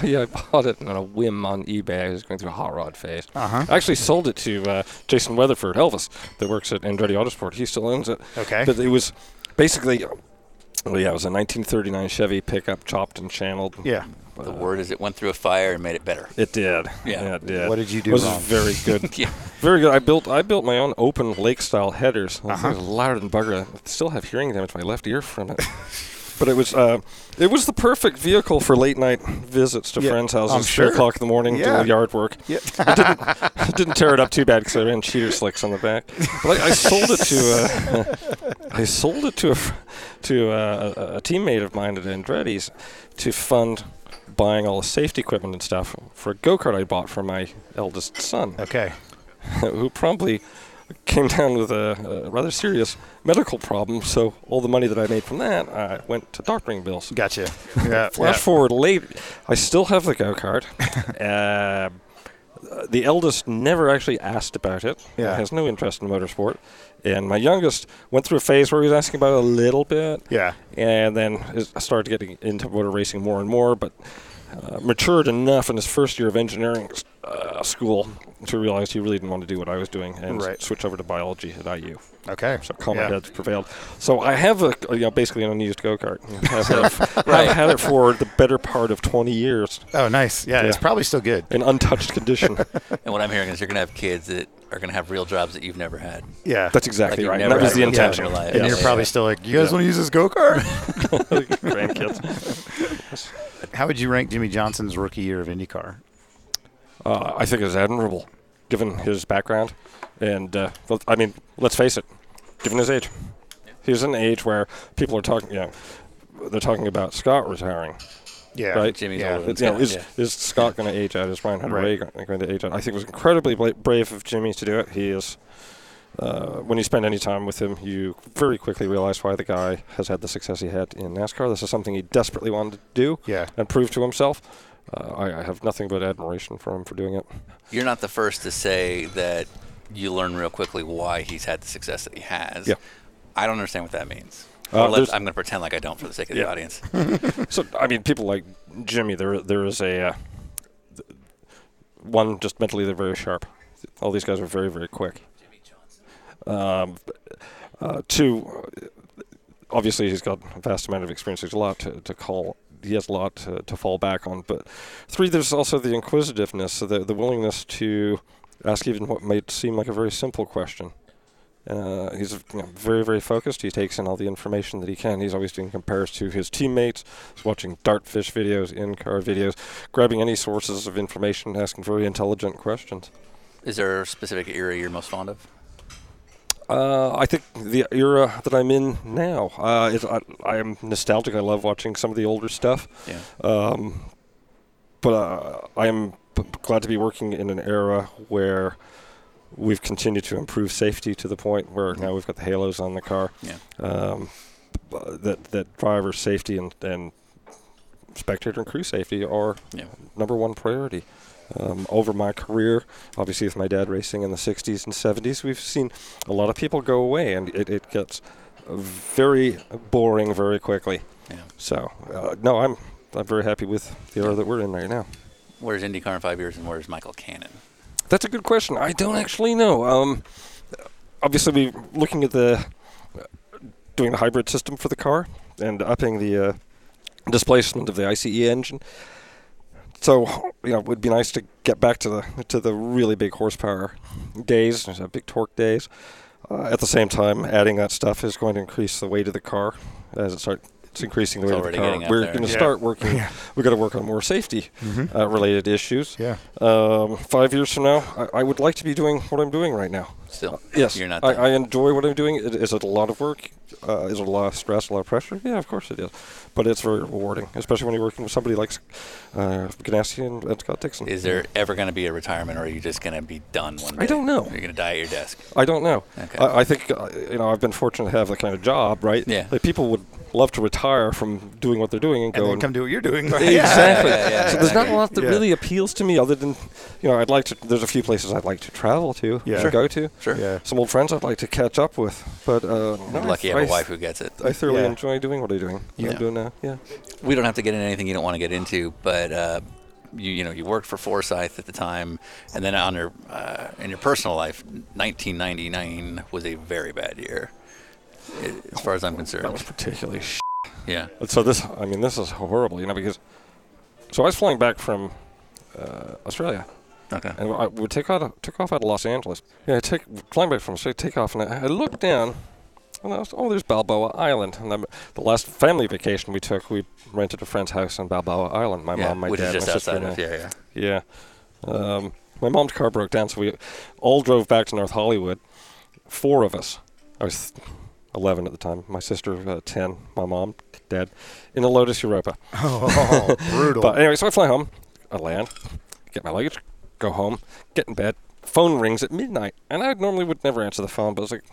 Oh, yeah, I bought it on a whim on eBay. I was going through a hot rod phase. Uh-huh. I actually sold it to uh, Jason Weatherford, Elvis, that works at Andretti Autosport. He still owns it. Okay. But it was basically, well, yeah, it was a 1939 Chevy pickup, chopped and channeled. Yeah. the word is it went through a fire and made it better. It did. Yeah. it did. What did you do It was wrong? very good. Yeah. Very good. I built I built my own open lake style headers. Uh-huh. It was louder than bugger. I still have hearing damage in my left ear from it. but it was uh, it was the perfect vehicle for late night visits to Yeah, friends' houses. I'm three o'clock in the morning Yeah. doing yard work. Yeah. It didn't tear it up too bad because I ran cheater slicks on the back. But I, I sold it to uh, I sold it to a to uh, a, a teammate of mine at Andretti's to fund buying all the safety equipment and stuff for a go kart I bought for my eldest son Okay. who promptly came down with a, a rather serious medical problem. So all the money that I made from that, I went to doctoring bills. Gotcha. Yeah. Flash forward late, I still have the go kart. uh, the eldest never actually asked about it. Yeah. Has no interest in motorsport. And my youngest went through a phase where he was asking about it a little bit. Yeah. And then started getting into motor racing more and more, but uh, matured enough in his first year of engineering uh, school to realize he really didn't want to do what I was doing and Right. switch over to biology at IU. Okay. So calmer Yeah. heads prevailed. So I have a you know basically an unused go kart. I've, had- I've had it for the better part of 20 years Oh, nice. Yeah, it's probably still good. in untouched condition. And what I'm hearing is you're going to have kids that are going to have real jobs that you've never had. Yeah. That's exactly you've right. And that was the intention. in your life. and Yeah, you're yeah, probably still like, you guys Yeah. want to use this go kart? Grandkids. How would you rank Jimmie Johnson's rookie year of IndyCar? Uh, I think it's admirable, given his background, and uh, I mean, let's face it, given his age, he's in an age where people are talking. You know, they're talking about Scott retiring. Yeah. Right. Jimmie's Yeah. older than It's, you know, is, yeah. is Scott going to age out? Is Ryan Hunter Right. Reay going to age out? I think it was incredibly brave of Jimmie to do it. He is. Uh, when you spend any time with him, you very quickly realize why the guy has had the success he had in NASCAR. This is something he desperately wanted to do Yeah. and prove to himself. Uh, I, I have nothing but admiration for him for doing it. You're not the first to say that you learn real quickly why he's had the success that he has. Yeah. I don't understand what that means. Uh, I'm going to pretend like I don't for the sake of the audience. So I mean, people like Jimmie, there there is a uh, one just mentally they're very sharp. All these guys are very very quick. Um, uh, two, obviously he's got a vast amount of experience. There's a lot to, to call. He has a lot to, to fall back on. But three, there's also the inquisitiveness, so the the willingness to ask even what might seem like a very simple question. Uh, he's you know, very, very focused. He takes in all the information that he can. He's always doing compares to his teammates. He's watching dartfish videos, in-car videos, grabbing any sources of information, asking very intelligent questions. Is there a specific era you're most fond of? Uh, I think the era that I'm in now uh, is I, I am nostalgic. I love watching some of the older stuff. Yeah. Um, but uh, I am glad to be working in an era where we've continued to improve safety to the point where now we've got the halos on the car. Yeah. Um, that that driver safety and, and spectator and crew safety are Yeah. number one priority. Um, over my career, obviously with my dad racing in the 60s and 70s, we've seen a lot of people go away, and it, it gets very boring very quickly. Yeah. So, uh, no, I'm I'm very happy with the era that we're in right now. Where's IndyCar in five years and where's Michael Cannon? That's a good question. I don't actually know. Um, obviously, we're looking at the doing the hybrid system for the car and upping the uh, displacement of the ICE engine. So, you know, it would be nice to get back to the to the really big horsepower days, uh, big torque days. Uh, at the same time, adding that stuff is going to increase the weight of the car as it starts. It's increasing the It's weight of the car. We're going to Yeah. start working. We've got to work on more safety uh, related issues. Yeah. Um, five years from now, I, I would like to be doing what I'm doing right now. Still, Yes, you're not. I. I enjoy what I'm doing. It, is it a lot of work? Uh, is it a lot of stress, a lot of pressure? Yeah, of course it is. But it's very rewarding, especially when you're working with somebody like uh, Ganassi and, and Scott Dixon. Is there ever going to be a retirement, or are you just going to be done one day? I don't know. You're going to die at your desk. I don't know. Okay. I, I think uh, you know I've been fortunate to have the kind of job, right? Yeah. Like people would love to retire from doing what they're doing and, And go then and come do what you're doing. Exactly. Yeah, yeah, so there's not a lot that Yeah. really appeals to me, other than you know I'd like to. There's a few places I'd like to travel to, Yeah. Sure. go to. Sure. Yeah. Some old friends I'd like to catch up with, but uh, no, You're lucky you I, have a wife who gets it. I thoroughly Yeah. enjoy doing what I'm doing. Yeah. I'm doing now. Yeah. we don't have to get into anything you don't want to get into, but uh, you you know you worked for Forsythe at the time, and then on your uh, in your personal life, 1999 was a very bad year, as far as I'm concerned. That was particularly. Sh- Yeah, so this, I mean, this is horrible, you know, because so I was flying back from uh, Australia, okay. and I would take out took off out of Los Angeles. Yeah, I take flying back from Australia, take off, and I, I looked down. And I was, oh, there's Balboa Island. And I'm, the last family vacation we took, we rented a friend's house on Balboa Island. My yeah, mom, my which dad, is just my sister, outside and of yeah, yeah. Yeah. Um, my mom's car broke down, so we all drove back to North Hollywood. Four of us. I was 11 at the time. My sister, uh, 10. My mom, dad, in a Lotus Europa. Oh, brutal. But anyway, so I fly home. I land, get my luggage, go home, get in bed, phone rings at midnight, and I normally would never answer the phone, but I was like,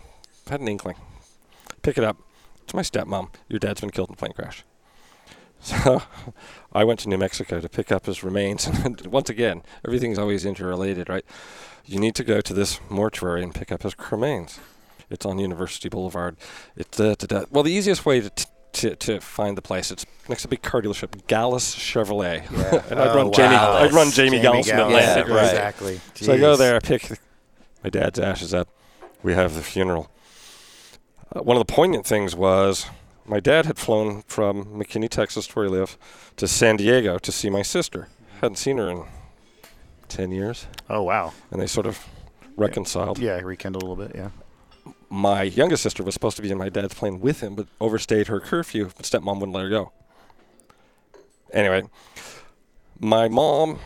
I had an inkling. Pick it up. It's my stepmom. Your dad's been killed in a plane crash. So I went to New Mexico to pick up his remains. And once again, everything's always interrelated, right? You need to go to this mortuary and pick up his remains. It's on University Boulevard. It's uh, well, the easiest way to, t- to to find the place. It's next to a big car dealership, Galles Chevrolet. and I'd Oh, run Jamie. wow. I'd run Jamie, Galles from Galles. Atlantic, Yeah, right? Exactly. So I go there, I pick the, my dad's ashes up. We have the funeral. Uh, one of the poignant things was my dad had flown from McKinney, Texas, where he lived, to San Diego to see my sister. Hadn't seen her in 10 years, Oh wow. and they sort of reconciled. Yeah, rekindled a little bit. Yeah. My youngest sister was supposed to be in my dad's plane with him, but overstayed her curfew. But stepmom wouldn't let her go. Anyway, my mom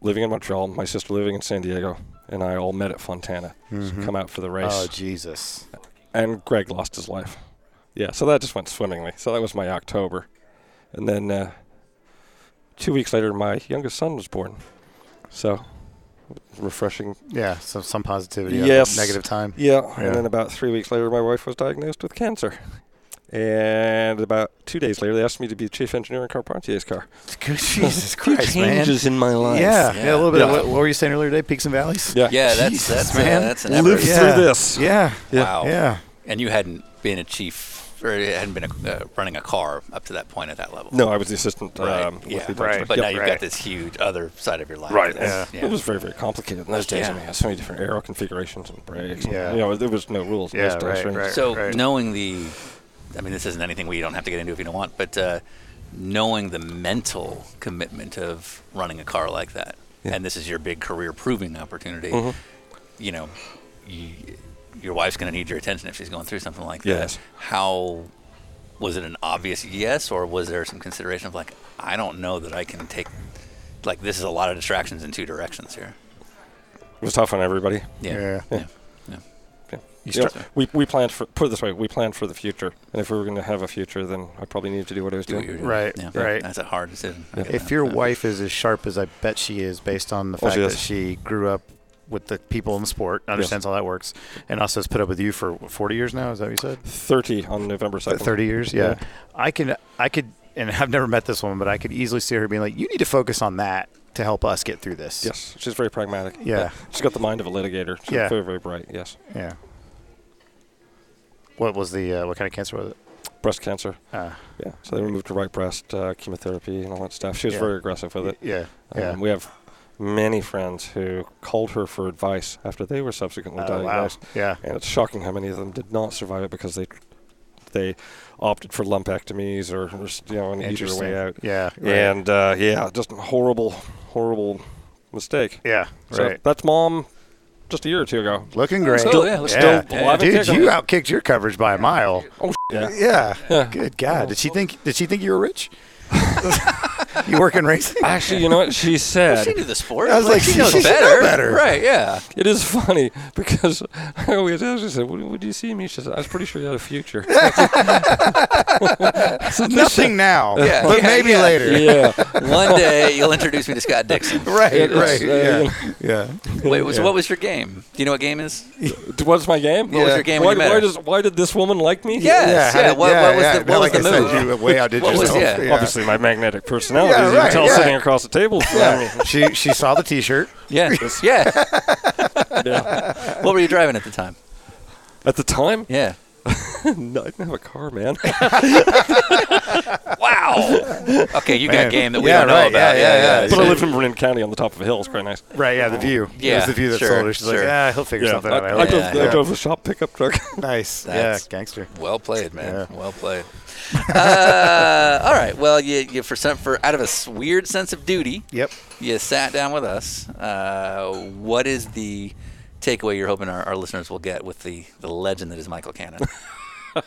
living in Montreal, my sister living in San Diego, and I all met at Fontana. So come out for the race. Oh Jesus. and Greg lost his life. Yeah, so that just went swimmingly. So that was my October, and then uh, two weeks later, my youngest son was born. So refreshing. Yeah. So some positivity. of Yes. Negative time. Yeah, Yeah. and then about three weeks later, my wife was diagnosed with cancer. And about two days later, they asked me to be chief engineer in Carpentier's car. Good Jesus Christ, man. in my life. Yeah, yeah, a little bit. Yeah. Of what, what were you saying earlier today? Peaks and valleys. Yeah. Yeah, that's Jesus, that's man. Uh, that's an Live effort. Yeah. through this. Yeah. Wow. Yeah. And you hadn't been a chief, or you hadn't been a, uh, running a car up to that point at that level. No, I was the assistant. Right. Um, yeah. with the Right. But Yep. now you've right. got this huge other side of your life. Right. That's- Yeah. It was very, very complicated in those days. I mean, I had so many different aero configurations and brakes. and, Yeah. you know, there was no rules. Yeah, those right, right. So knowing the, I mean, this isn't anything we don't have to get into if you don't want, but uh, knowing the mental commitment of running a car like that, Yeah. and this is your big career proving opportunity. Mhm. You know, you, your wife's going to need your attention if she's going through something like Yes. that. How was it an obvious yes, or was there some consideration of like, I don't know that I can take, like, this is a lot of distractions in two directions here. It was tough on everybody. Yeah. Yeah. yeah. yeah. Yeah. You You know, we, we planned for put it this way we planned for the future and if we were going to have a future then I probably needed to do what I was Do doing doing. Right, Yeah. right. That's a hard decision. I If your Yeah. wife is as sharp as I bet she is, based on the Oh, fact she that is. she grew up with the people in the sport, understands how that works, and also has put up with you for what, 40 years now. Is that what you said? 30 on November 2nd 30 years. Yeah. I can. I could. And I've never met this woman, but I could easily see her being like, "You need to focus on that to help us get through this." yes she's very pragmatic Yeah. she's got the mind of a litigator she's Yeah. very very bright yes Yeah. What was the? Uh, what kind of cancer was it? breast cancer Uh, yeah so they removed her right breast uh, chemotherapy and all that stuff she was Yeah. very aggressive with it yeah. Um, Yeah. we have many friends who called her for advice after they were subsequently Oh, wow. diagnosed Yeah. and it's shocking how many of them did not survive it because they they opted for lumpectomies or, you know an easier way out Yeah. Right. and uh, yeah, just horrible, horrible mistake. yeah. So Right. that's mom, just a year or two ago. Looking great. Still- yeah, yeah. still and Dude, you outkicked your coverage by a mile. Oh yeah, Yeah. Yeah. Good God. Did she think? Did she think you were rich? you work in racing? actually, you know what she said? She knew the sport. I was like, she she- knows she should know better. better. Right? Yeah. It is funny because I always ask her, said, "Would would you see me?" She said, "I was pretty sure you had a future." Nothing now, Yeah, but yeah, maybe yeah. later. yeah, One day you'll introduce me to Scott Dixon. Right. It- right. it's, uh, yeah. Yeah. Wait, so Yeah. what was your game? Do you know what game is? what's my game? What was your game when Why, met why her? does why did this woman like me? Yes, how yeah. did- What, what was the what was like the move? you way outdid What was- yourself. yeah. Obviously, my magnetic personality. Yeah, you right, can tell yeah. sitting across the table from me. Yeah. she she saw the T-shirt. Yeah, yeah. Yeah. What were you driving at the time? At the time, Yeah. no, I didn't have a car, man. Wow. Okay, you got Man. game that we Yeah, don't know right, about. yeah, yeah, yeah. but I lived in Marin County on the top of a hill. It's quite nice. Right. Yeah. The view. it Yeah, was the view that sure, sold her. She's sure. like, yeah, he'll figure Yeah, something I, out. I I like drove, it. I Yeah. drove the shop pickup truck. Nice. That's- yeah. Gangster. Well played, man. Yeah. Well played. uh, all right. Well, you, you for some for out of a s- weird sense of duty, Yep. you sat down with us. Uh, what is the takeaway you're hoping our, our listeners will get with the, the legend that is Michael Cannon?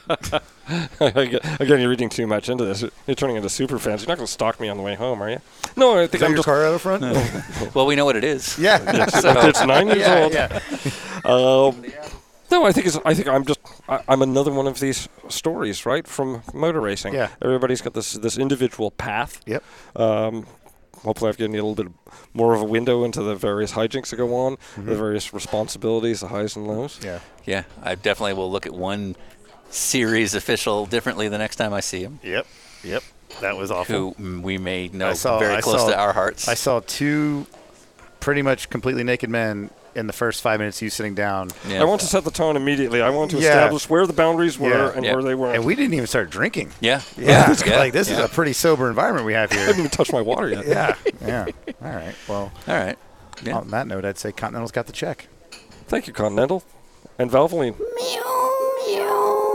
Again, you're reading too much into this. You're turning into super fans. You're not going to stalk me on the way home, are you? No, I Is think that I'm your just. car out front? well, we know what it is. yeah. it's nine years yeah. old. Yeah. Um, no, I think it's. I think I'm just. I, I'm another one of these stories, right, from motor racing. Yeah. Everybody's got this this individual path. Yep. Um, hopefully I've given you a little bit more of a window into the various hijinks that go on, Mm-hmm. the various responsibilities, the highs and lows. Yeah. Yeah, I definitely will look at one series official differently the next time I see him, Yep. Yep. That was awful. who we may know saw very I close saw- to our hearts. I saw two pretty much completely naked men in the first five minutes of you sitting down. Yeah. I want to set the tone immediately. I want to Yeah. establish where the boundaries were Yeah. and Yeah. where they weren't. And we didn't even start drinking. Yeah. Yeah. Yeah. like this is a pretty sober environment we have here. I haven't even touched my water yet. yeah. Yeah. All right. Well, All right. Yeah. on that note, I'd say Continental's got the check. Thank you, Continental. And Valvoline. I'm